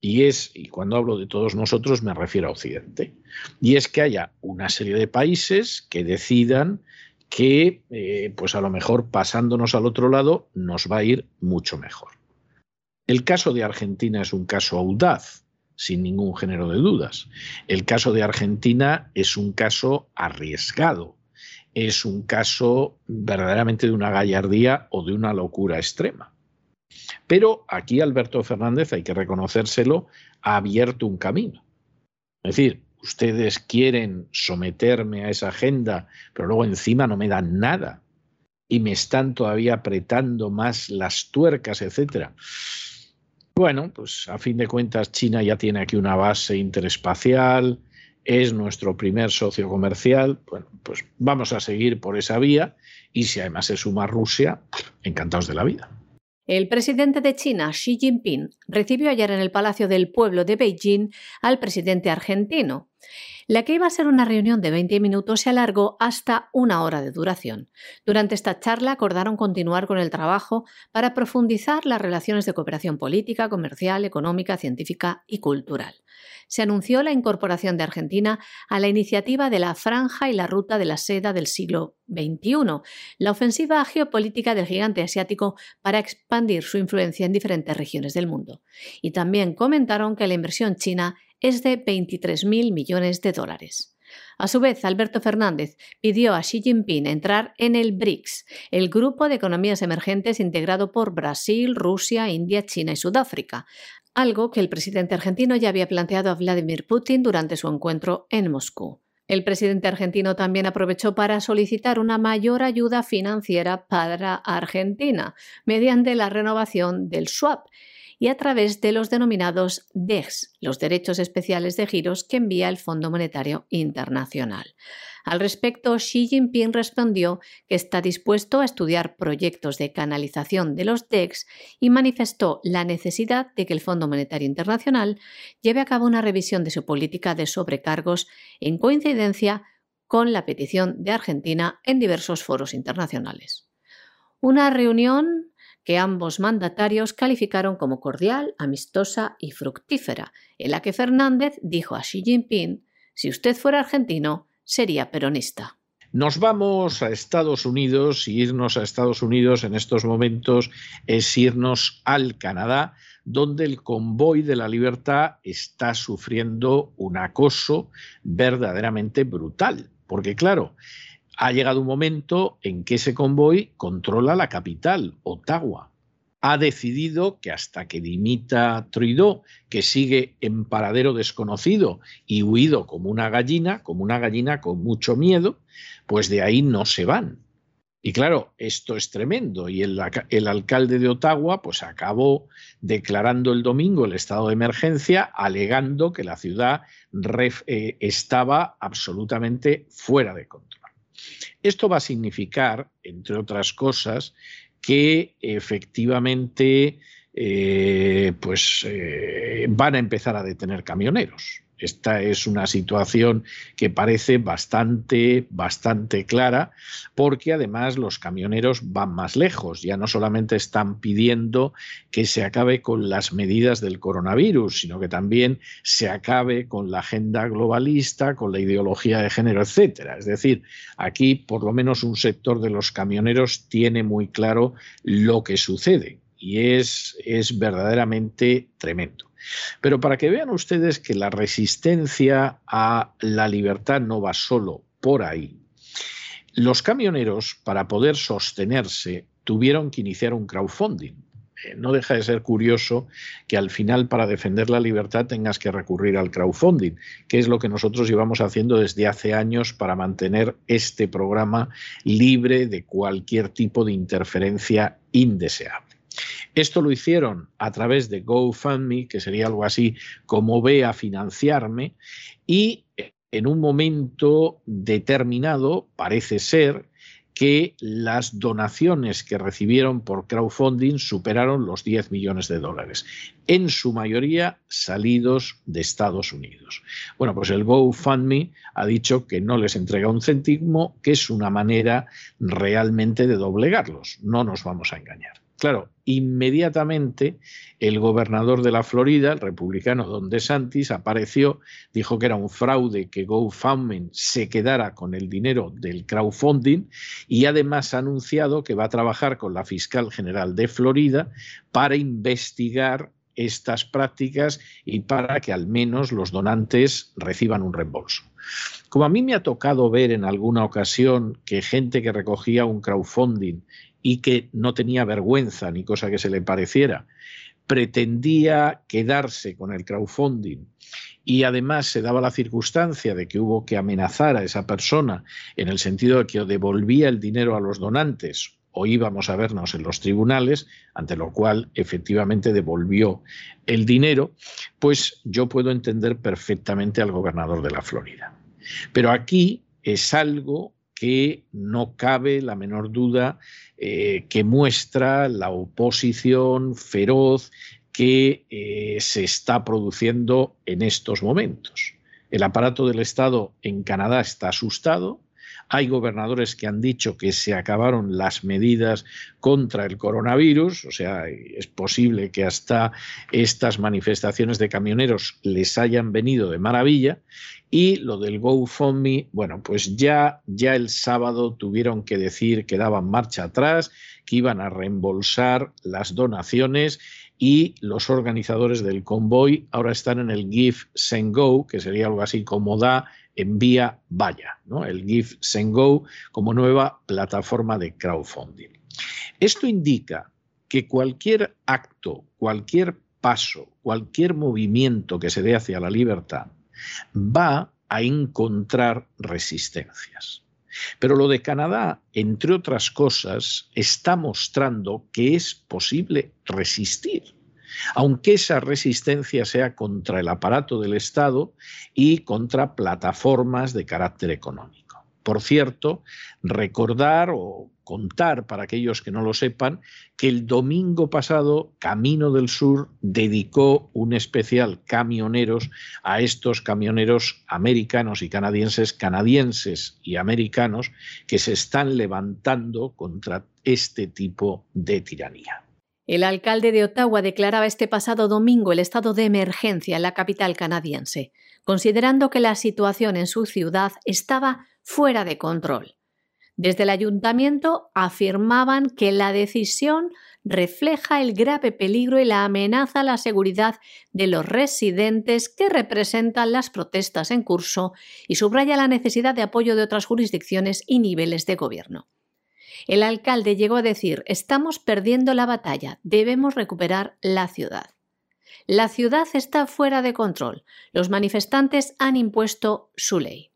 Y es, y cuando hablo de todos nosotros me refiero a Occidente, y es que haya una serie de países que decidan que eh, pues a lo mejor pasándonos al otro lado nos va a ir mucho mejor. El caso de Argentina es un caso audaz, sin ningún género de dudas. El caso de Argentina es un caso arriesgado, es un caso verdaderamente de una gallardía o de una locura extrema. Pero aquí Alberto Fernández, hay que reconocérselo, ha abierto un camino. Es decir, ustedes quieren someterme a esa agenda, pero luego encima no me dan nada y me están todavía apretando más las tuercas, etcétera. Bueno, pues a fin de cuentas China ya tiene aquí una base interespacial, es nuestro primer socio comercial, bueno, pues vamos a seguir por esa vía y si además se suma Rusia, encantados de la vida. El presidente de China, Xi Jinping, recibió ayer en el Palacio del Pueblo de Beijing al presidente argentino. La que iba a ser una reunión de 20 minutos se alargó hasta una hora de duración. Durante esta charla acordaron continuar con el trabajo para profundizar las relaciones de cooperación política, comercial, económica, científica y cultural. Se anunció la incorporación de Argentina a la iniciativa de la Franja y la Ruta de la Seda del siglo XXI, la ofensiva geopolítica del gigante asiático para expandir su influencia en diferentes regiones del mundo. Y también comentaron que la inversión china es de 23.000 millones de dólares. A su vez, Alberto Fernández pidió a Xi Jinping entrar en el BRICS, el grupo de economías emergentes integrado por Brasil, Rusia, India, China y Sudáfrica, algo que el presidente argentino ya había planteado a Vladimir Putin durante su encuentro en Moscú. El presidente argentino también aprovechó para solicitar una mayor ayuda financiera para Argentina mediante la renovación del swap y a través de los denominados DEX, los derechos especiales de giros que envía el Fondo Monetario Internacional. Al respecto, Xi Jinping respondió que está dispuesto a estudiar proyectos de canalización de los DEX y manifestó la necesidad de que el Fondo Monetario Internacional lleve a cabo una revisión de su política de sobrecargos en coincidencia con la petición de Argentina en diversos foros internacionales. Una reunión que ambos mandatarios calificaron como cordial, amistosa y fructífera, en la que Fernández dijo a Xi Jinping, si usted fuera argentino, sería peronista. Nos vamos a Estados Unidos y irnos a Estados Unidos en estos momentos es irnos al Canadá, donde el convoy de la libertad está sufriendo un acoso verdaderamente brutal. Porque claro, ha llegado un momento en que ese convoy controla la capital, Ottawa. Ha decidido que hasta que dimita Trudeau, que sigue en paradero desconocido y huido como una gallina, como una gallina con mucho miedo, pues de ahí no se van. Y claro, esto es tremendo. Y el, alcalde de Ottawa pues acabó declarando el domingo el estado de emergencia, alegando que la ciudad eh, estaba absolutamente fuera de control. Esto va a significar, entre otras cosas, que efectivamente eh, pues, eh, van a empezar a detener camioneros. Esta es una situación que parece bastante, bastante clara, porque además los camioneros van más lejos. Ya no solamente están pidiendo que se acabe con las medidas del coronavirus, sino que también se acabe con la agenda globalista, con la ideología de género, etcétera. Es decir, aquí por lo menos un sector de los camioneros tiene muy claro lo que sucede y es, es verdaderamente tremendo. Pero para que vean ustedes que la resistencia a la libertad no va solo por ahí, los camioneros, para poder sostenerse, tuvieron que iniciar un crowdfunding. Eh, no deja de ser curioso que al final para defender la libertad tengas que recurrir al crowdfunding, que es lo que nosotros llevamos haciendo desde hace años para mantener este programa libre de cualquier tipo de interferencia indeseable. Esto lo hicieron a través de GoFundMe, que sería algo así como ve a financiarme, y en un momento determinado parece ser que las donaciones que recibieron por crowdfunding superaron los 10 millones de dólares, en su mayoría salidos de Estados Unidos. Bueno, pues el GoFundMe ha dicho que no les entrega un céntimo, que es una manera realmente de doblegarlos, no nos vamos a engañar. Claro, inmediatamente el gobernador de la Florida, el republicano Don DeSantis, apareció, dijo que era un fraude que GoFundMe se quedara con el dinero del crowdfunding y además ha anunciado que va a trabajar con la fiscal general de Florida para investigar estas prácticas y para que al menos los donantes reciban un reembolso. Como a mí me ha tocado ver en alguna ocasión que gente que recogía un crowdfunding y que no tenía vergüenza ni cosa que se le pareciera, pretendía quedarse con el crowdfunding y además se daba la circunstancia de que hubo que amenazar a esa persona en el sentido de que devolvía el dinero a los donantes o íbamos a vernos en los tribunales, ante lo cual efectivamente devolvió el dinero, pues yo puedo entender perfectamente al gobernador de la Florida. Pero aquí es algo que no cabe la menor duda eh, que muestra la oposición feroz que eh, se está produciendo en estos momentos. El aparato del Estado en Canadá está asustado, hay gobernadores que han dicho que se acabaron las medidas contra el coronavirus, o sea, es posible que hasta estas manifestaciones de camioneros les hayan venido de maravilla. Y lo del GoFundMe, bueno, pues ya, ya el sábado tuvieron que decir que daban marcha atrás, que iban a reembolsar las donaciones y los organizadores del convoy ahora están en el Give Send Go, que sería algo así como da, envía, vaya, ¿no? el Send Go como nueva plataforma de crowdfunding. Esto indica que cualquier acto, cualquier paso, cualquier movimiento que se dé hacia la libertad va a encontrar resistencias. Pero lo de Canadá, entre otras cosas, está mostrando que es posible resistir aunque esa resistencia sea contra el aparato del Estado y contra plataformas de carácter económico. Por cierto, recordar o contar para aquellos que no lo sepan que el domingo pasado Camino del Sur dedicó un especial camioneros a estos camioneros americanos y canadienses, canadienses y americanos que se están levantando contra este tipo de tiranía. El alcalde de Ottawa declaraba este pasado domingo el estado de emergencia en la capital canadiense, considerando que la situación en su ciudad estaba fuera de control. Desde el ayuntamiento afirmaban que la decisión refleja el grave peligro y la amenaza a la seguridad de los residentes que representan las protestas en curso y subraya la necesidad de apoyo de otras jurisdicciones y niveles de gobierno. El alcalde llegó a decir, estamos perdiendo la batalla, debemos recuperar la ciudad. La ciudad está fuera de control. Los manifestantes han impuesto su ley.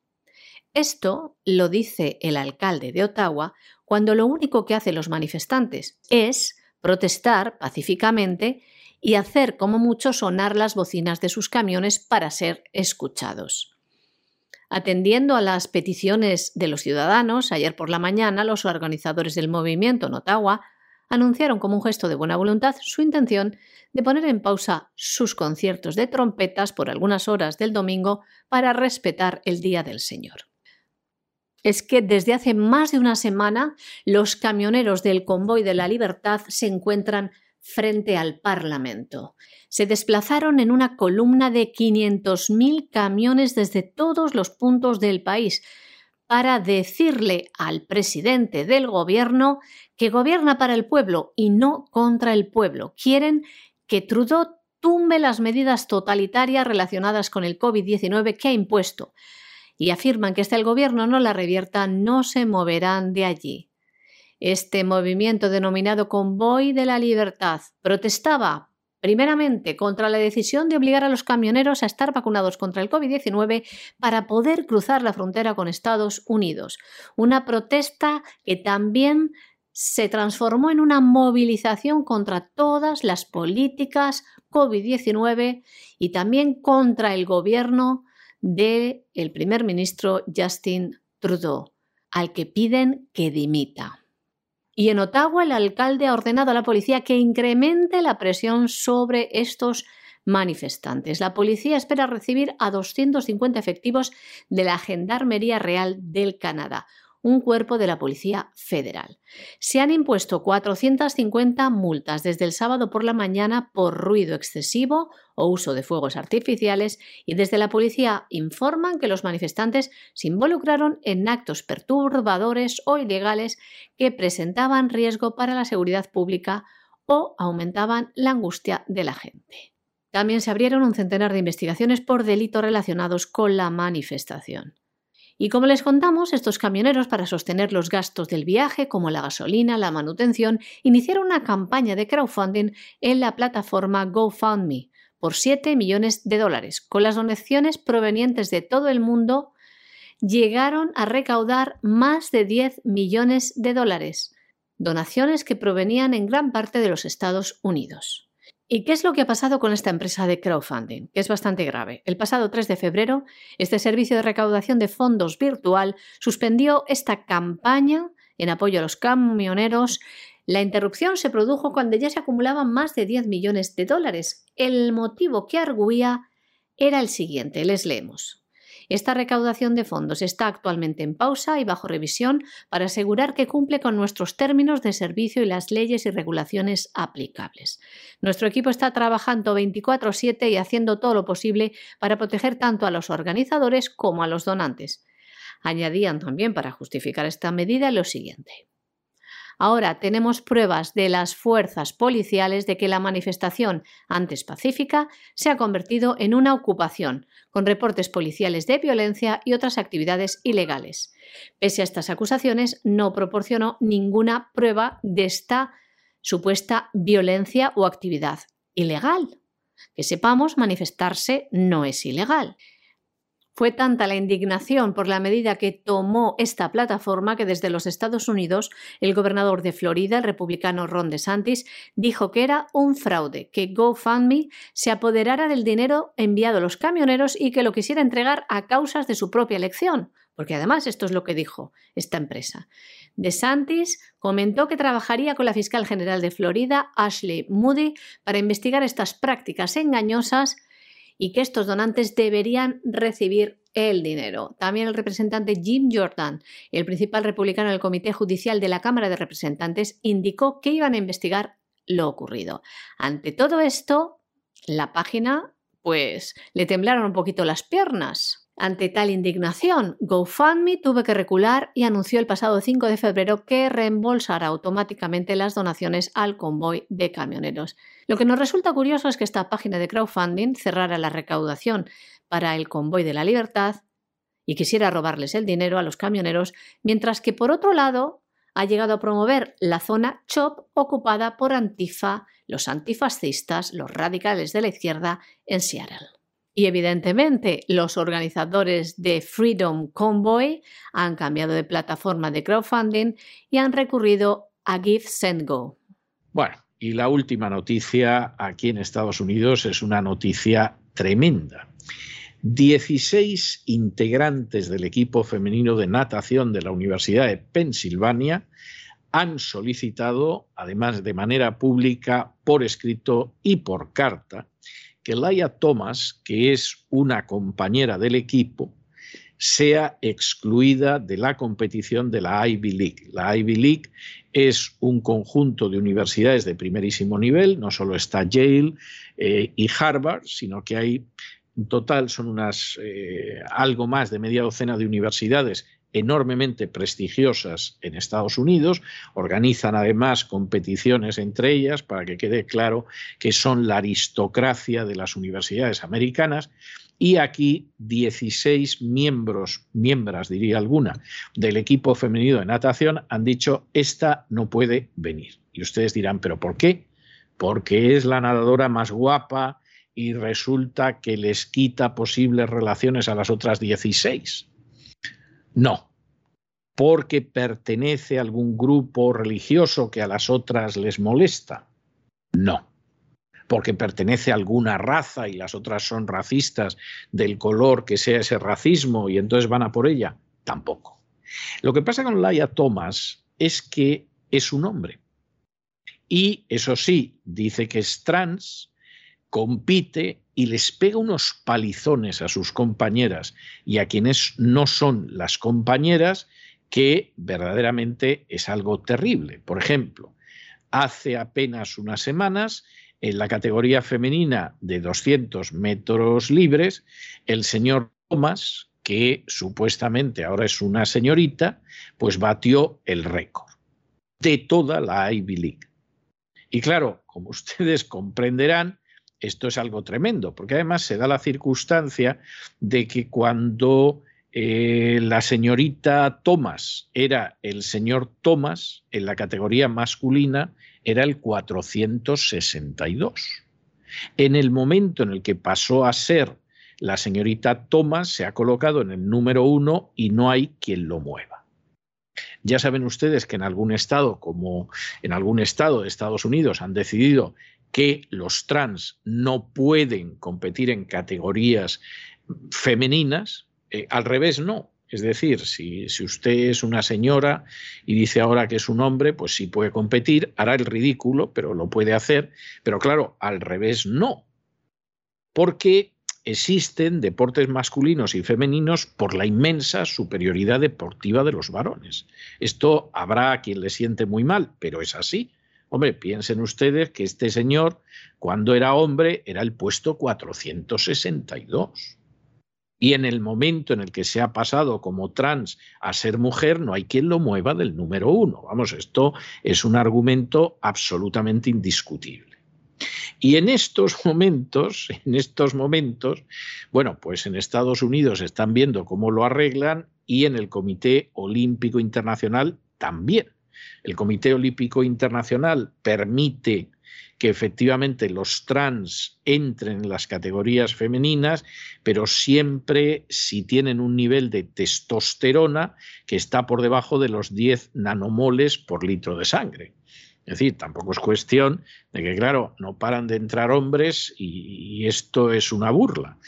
Esto lo dice el alcalde de Ottawa cuando lo único que hacen los manifestantes es protestar pacíficamente y hacer como mucho sonar las bocinas de sus camiones para ser escuchados. Atendiendo a las peticiones de los ciudadanos, ayer por la mañana los organizadores del movimiento en anunciaron como un gesto de buena voluntad su intención de poner en pausa sus conciertos de trompetas por algunas horas del domingo para respetar el Día del Señor. Es que desde hace más de una semana los camioneros del Convoy de la Libertad se encuentran frente al Parlamento. Se desplazaron en una columna de 500.000 camiones desde todos los puntos del país para decirle al presidente del gobierno que gobierna para el pueblo y no contra el pueblo. Quieren que Trudeau tumbe las medidas totalitarias relacionadas con el COVID-19 que ha impuesto y afirman que hasta el gobierno no la revierta no se moverán de allí. Este movimiento denominado Convoy de la Libertad protestaba primeramente contra la decisión de obligar a los camioneros a estar vacunados contra el COVID-19 para poder cruzar la frontera con Estados Unidos. Una protesta que también se transformó en una movilización contra todas las políticas COVID-19 y también contra el gobierno del el primer ministro Justin Trudeau, al que piden que dimita. Y en Ottawa el alcalde ha ordenado a la policía que incremente la presión sobre estos manifestantes. La policía espera recibir a 250 efectivos de la Gendarmería Real del Canadá, un cuerpo de la Policía Federal. Se han impuesto 450 multas desde el sábado por la mañana por ruido excesivo o uso de fuegos artificiales y desde la policía informan que los manifestantes se involucraron en actos perturbadores o ilegales que presentaban riesgo para la seguridad pública o aumentaban la angustia de la gente. También se abrieron un centenar de investigaciones por delitos relacionados con la manifestación. Y como les contamos, estos camioneros, para sostener los gastos del viaje, como la gasolina, la manutención, iniciaron una campaña de crowdfunding en la plataforma GoFundMe por 7 millones de dólares. Con las donaciones provenientes de todo el mundo, llegaron a recaudar más de 10 millones de dólares, donaciones que provenían en gran parte de los Estados Unidos. ¿Y qué es lo que ha pasado con esta empresa de crowdfunding? Que es bastante grave. El pasado 3 de febrero, este servicio de recaudación de fondos virtual suspendió esta campaña en apoyo a los camioneros. La interrupción se produjo cuando ya se acumulaban más de 10 millones de dólares. El motivo que arguía era el siguiente, les leemos. Esta recaudación de fondos está actualmente en pausa y bajo revisión para asegurar que cumple con nuestros términos de servicio y las leyes y regulaciones aplicables. Nuestro equipo está trabajando 24/7 y haciendo todo lo posible para proteger tanto a los organizadores como a los donantes. Añadían también para justificar esta medida lo siguiente. Ahora tenemos pruebas de las fuerzas policiales de que la manifestación antes pacífica se ha convertido en una ocupación, con reportes policiales de violencia y otras actividades ilegales. Pese a estas acusaciones, no proporcionó ninguna prueba de esta supuesta violencia o actividad ilegal. Que sepamos, manifestarse no es ilegal. Fue tanta la indignación por la medida que tomó esta plataforma que desde los Estados Unidos el gobernador de Florida, el republicano Ron DeSantis, dijo que era un fraude, que GoFundMe se apoderara del dinero enviado a los camioneros y que lo quisiera entregar a causas de su propia elección. Porque además esto es lo que dijo esta empresa. DeSantis comentó que trabajaría con la fiscal general de Florida, Ashley Moody, para investigar estas prácticas engañosas y que estos donantes deberían recibir el dinero. También el representante Jim Jordan, el principal republicano del Comité Judicial de la Cámara de Representantes, indicó que iban a investigar lo ocurrido. Ante todo esto, la página, pues, le temblaron un poquito las piernas. Ante tal indignación, GoFundMe tuvo que recular y anunció el pasado 5 de febrero que reembolsará automáticamente las donaciones al convoy de camioneros. Lo que nos resulta curioso es que esta página de crowdfunding cerrara la recaudación para el convoy de la libertad y quisiera robarles el dinero a los camioneros, mientras que por otro lado ha llegado a promover la zona CHOP ocupada por Antifa, los antifascistas, los radicales de la izquierda en Seattle. Y evidentemente los organizadores de Freedom Convoy han cambiado de plataforma de crowdfunding y han recurrido a Give Send Go. Bueno, y la última noticia aquí en Estados Unidos es una noticia tremenda. 16 integrantes del equipo femenino de natación de la Universidad de Pensilvania han solicitado, además de manera pública, por escrito y por carta, que Laia Thomas, que es una compañera del equipo, sea excluida de la competición de la Ivy League. La Ivy League es un conjunto de universidades de primerísimo nivel, no solo está Yale eh, y Harvard, sino que hay en total son unas eh, algo más de media docena de universidades enormemente prestigiosas en Estados Unidos, organizan además competiciones entre ellas para que quede claro que son la aristocracia de las universidades americanas y aquí 16 miembros, miembros diría alguna, del equipo femenino de natación han dicho esta no puede venir. Y ustedes dirán, ¿pero por qué? Porque es la nadadora más guapa y resulta que les quita posibles relaciones a las otras 16. No, porque pertenece a algún grupo religioso que a las otras les molesta. No. Porque pertenece a alguna raza y las otras son racistas del color que sea ese racismo y entonces van a por ella. Tampoco. Lo que pasa con Laia Thomas es que es un hombre. Y eso sí, dice que es trans, compite y les pega unos palizones a sus compañeras y a quienes no son las compañeras, que verdaderamente es algo terrible. Por ejemplo, hace apenas unas semanas, en la categoría femenina de 200 metros libres, el señor Thomas, que supuestamente ahora es una señorita, pues batió el récord de toda la Ivy League. Y claro, como (laughs) ustedes comprenderán, esto es algo tremendo, porque además se da la circunstancia de que cuando eh, la señorita Thomas era el señor Thomas, en la categoría masculina era el 462. En el momento en el que pasó a ser la señorita Thomas, se ha colocado en el número uno y no hay quien lo mueva. Ya saben ustedes que en algún estado, como en algún estado de Estados Unidos, han decidido que los trans no pueden competir en categorías femeninas, eh, al revés, no. Es decir, si, si, usted es una señora y dice ahora que es un hombre, pues sí puede competir, hará el ridículo, pero lo puede hacer. Pero claro, al revés no. Porque existen deportes masculinos y femeninos por la inmensa superioridad deportiva de los varones. Esto habrá a quien le siente muy mal, pero es así. Hombre, piensen ustedes que este señor, cuando era hombre, era el puesto 462. Y en el momento en el que se ha pasado como trans a ser mujer, no hay quien lo mueva del número uno. Vamos, esto es un argumento absolutamente indiscutible. Y en estos momentos, (laughs) en estos momentos, bueno, pues en Estados Unidos están viendo cómo lo arreglan y en el Comité Olímpico Internacional también. El Comité Olímpico Internacional permite que efectivamente los trans entren en las categorías femeninas, pero siempre si tienen un nivel de testosterona que está por debajo de los 10 nanomoles por litro de sangre. Es decir, tampoco es cuestión de que, claro, no paran de entrar hombres y, esto es una burla.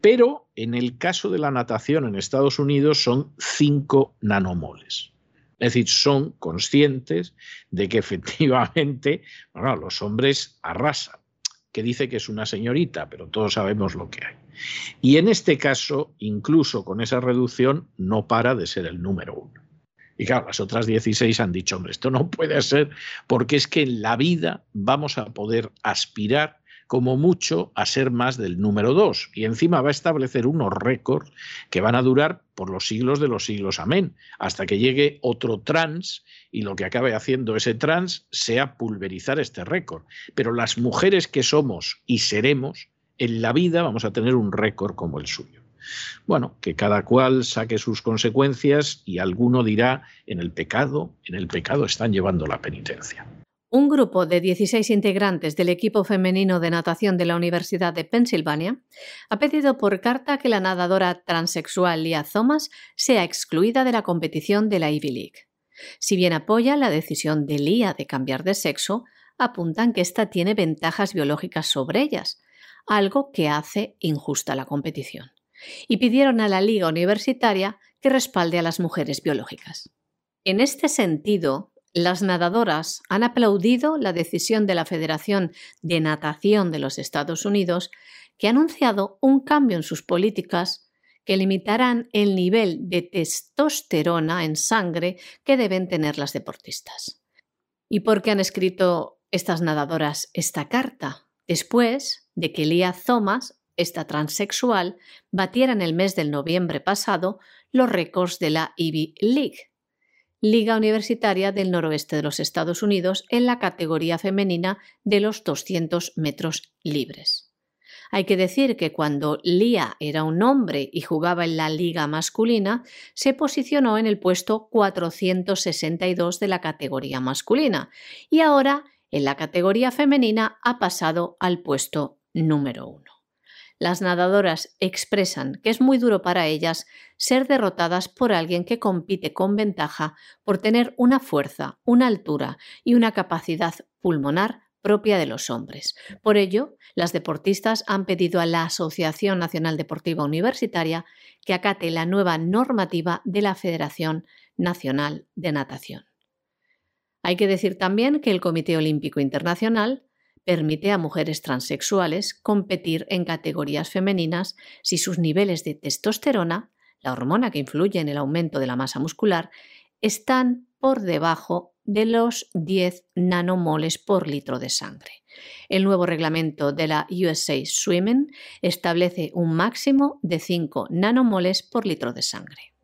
Pero en el caso de la natación en Estados Unidos son 5 nanomoles. Es decir, son conscientes de que (laughs) efectivamente los hombres arrasan, que dice que es una señorita, pero todos sabemos lo que hay. Y en este caso, incluso con esa reducción, no para de ser el número uno. Y claro, las otras 16 han dicho, hombre, esto no puede ser, porque es que en la vida vamos a poder aspirar como mucho a ser más del número 2 y encima va a establecer unos récords que van a durar por los siglos de los siglos, amén, hasta que llegue otro trans y lo que acabe haciendo ese trans sea pulverizar este récord. Pero las mujeres que somos y seremos, en la vida vamos a tener un récord como el suyo. Bueno, que cada cual saque sus consecuencias y alguno dirá, en el pecado, en el pecado están llevando la penitencia. Un grupo de 16 integrantes del equipo femenino de natación de la Universidad de Pensilvania ha pedido por carta que la nadadora transexual Lia Thomas sea excluida de la competición de la Ivy League. Si bien apoya la decisión de Lia de cambiar de sexo, apuntan que ésta tiene ventajas biológicas sobre ellas, algo que hace injusta la competición, y pidieron a la Liga Universitaria que respalde a las mujeres biológicas. En este sentido, las nadadoras han aplaudido la decisión de la Federación de Natación de los Estados Unidos, que ha anunciado un cambio en sus políticas que limitarán el nivel de testosterona en sangre que deben tener las deportistas. ¿Y por qué han escrito estas nadadoras esta carta? Después de que Lia Thomas, esta transexual, batiera en el mes de noviembre pasado los récords de la Ivy League, Liga Universitaria del Noroeste de los Estados Unidos en la categoría femenina de los 200 metros libres. Hay que decir que cuando Lia era un hombre y jugaba en la liga masculina, se posicionó en el puesto 462 de la categoría masculina y ahora en la categoría femenina ha pasado al puesto número uno. Las nadadoras expresan que es muy duro para ellas ser derrotadas por alguien que compite con ventaja por tener una fuerza, una altura y una capacidad pulmonar propia de los hombres. Por ello, las deportistas han pedido a la Asociación Nacional Deportiva Universitaria que acate la nueva normativa de la Federación Nacional de Natación. Hay que decir también que el Comité Olímpico Internacional permite a mujeres transexuales competir en categorías femeninas si sus niveles de testosterona, la hormona que influye en el aumento de la masa muscular, están por debajo de los 10 nanomoles por litro de sangre. El nuevo reglamento de la USA Swimming establece un máximo de 5 nanomoles por litro de sangre.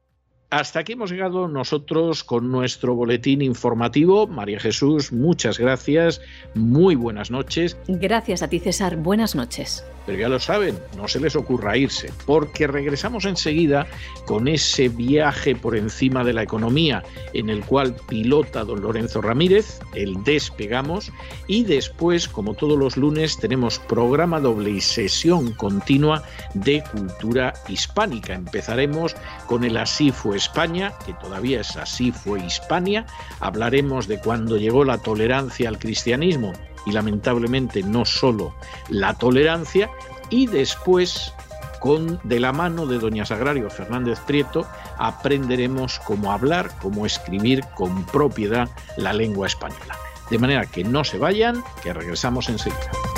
Hasta aquí hemos llegado nosotros con nuestro boletín informativo. María Jesús, muchas gracias. Muy buenas noches. Gracias a ti, César. Buenas noches. Pero ya lo saben, no se les ocurra irse, porque regresamos enseguida con ese viaje por encima de la economía en el cual pilota don Lorenzo Ramírez, el Despegamos, y después, como todos los lunes, tenemos programa doble y sesión continua de cultura hispánica. Empezaremos con el Así fue España, que todavía es Así fue Hispania. Hablaremos de cuando llegó la tolerancia al cristianismo y lamentablemente no solo la tolerancia, y después con de la mano de doña Sagrario Fernández Prieto aprenderemos cómo hablar, cómo escribir con propiedad la lengua española. De manera que no se vayan, que regresamos enseguida.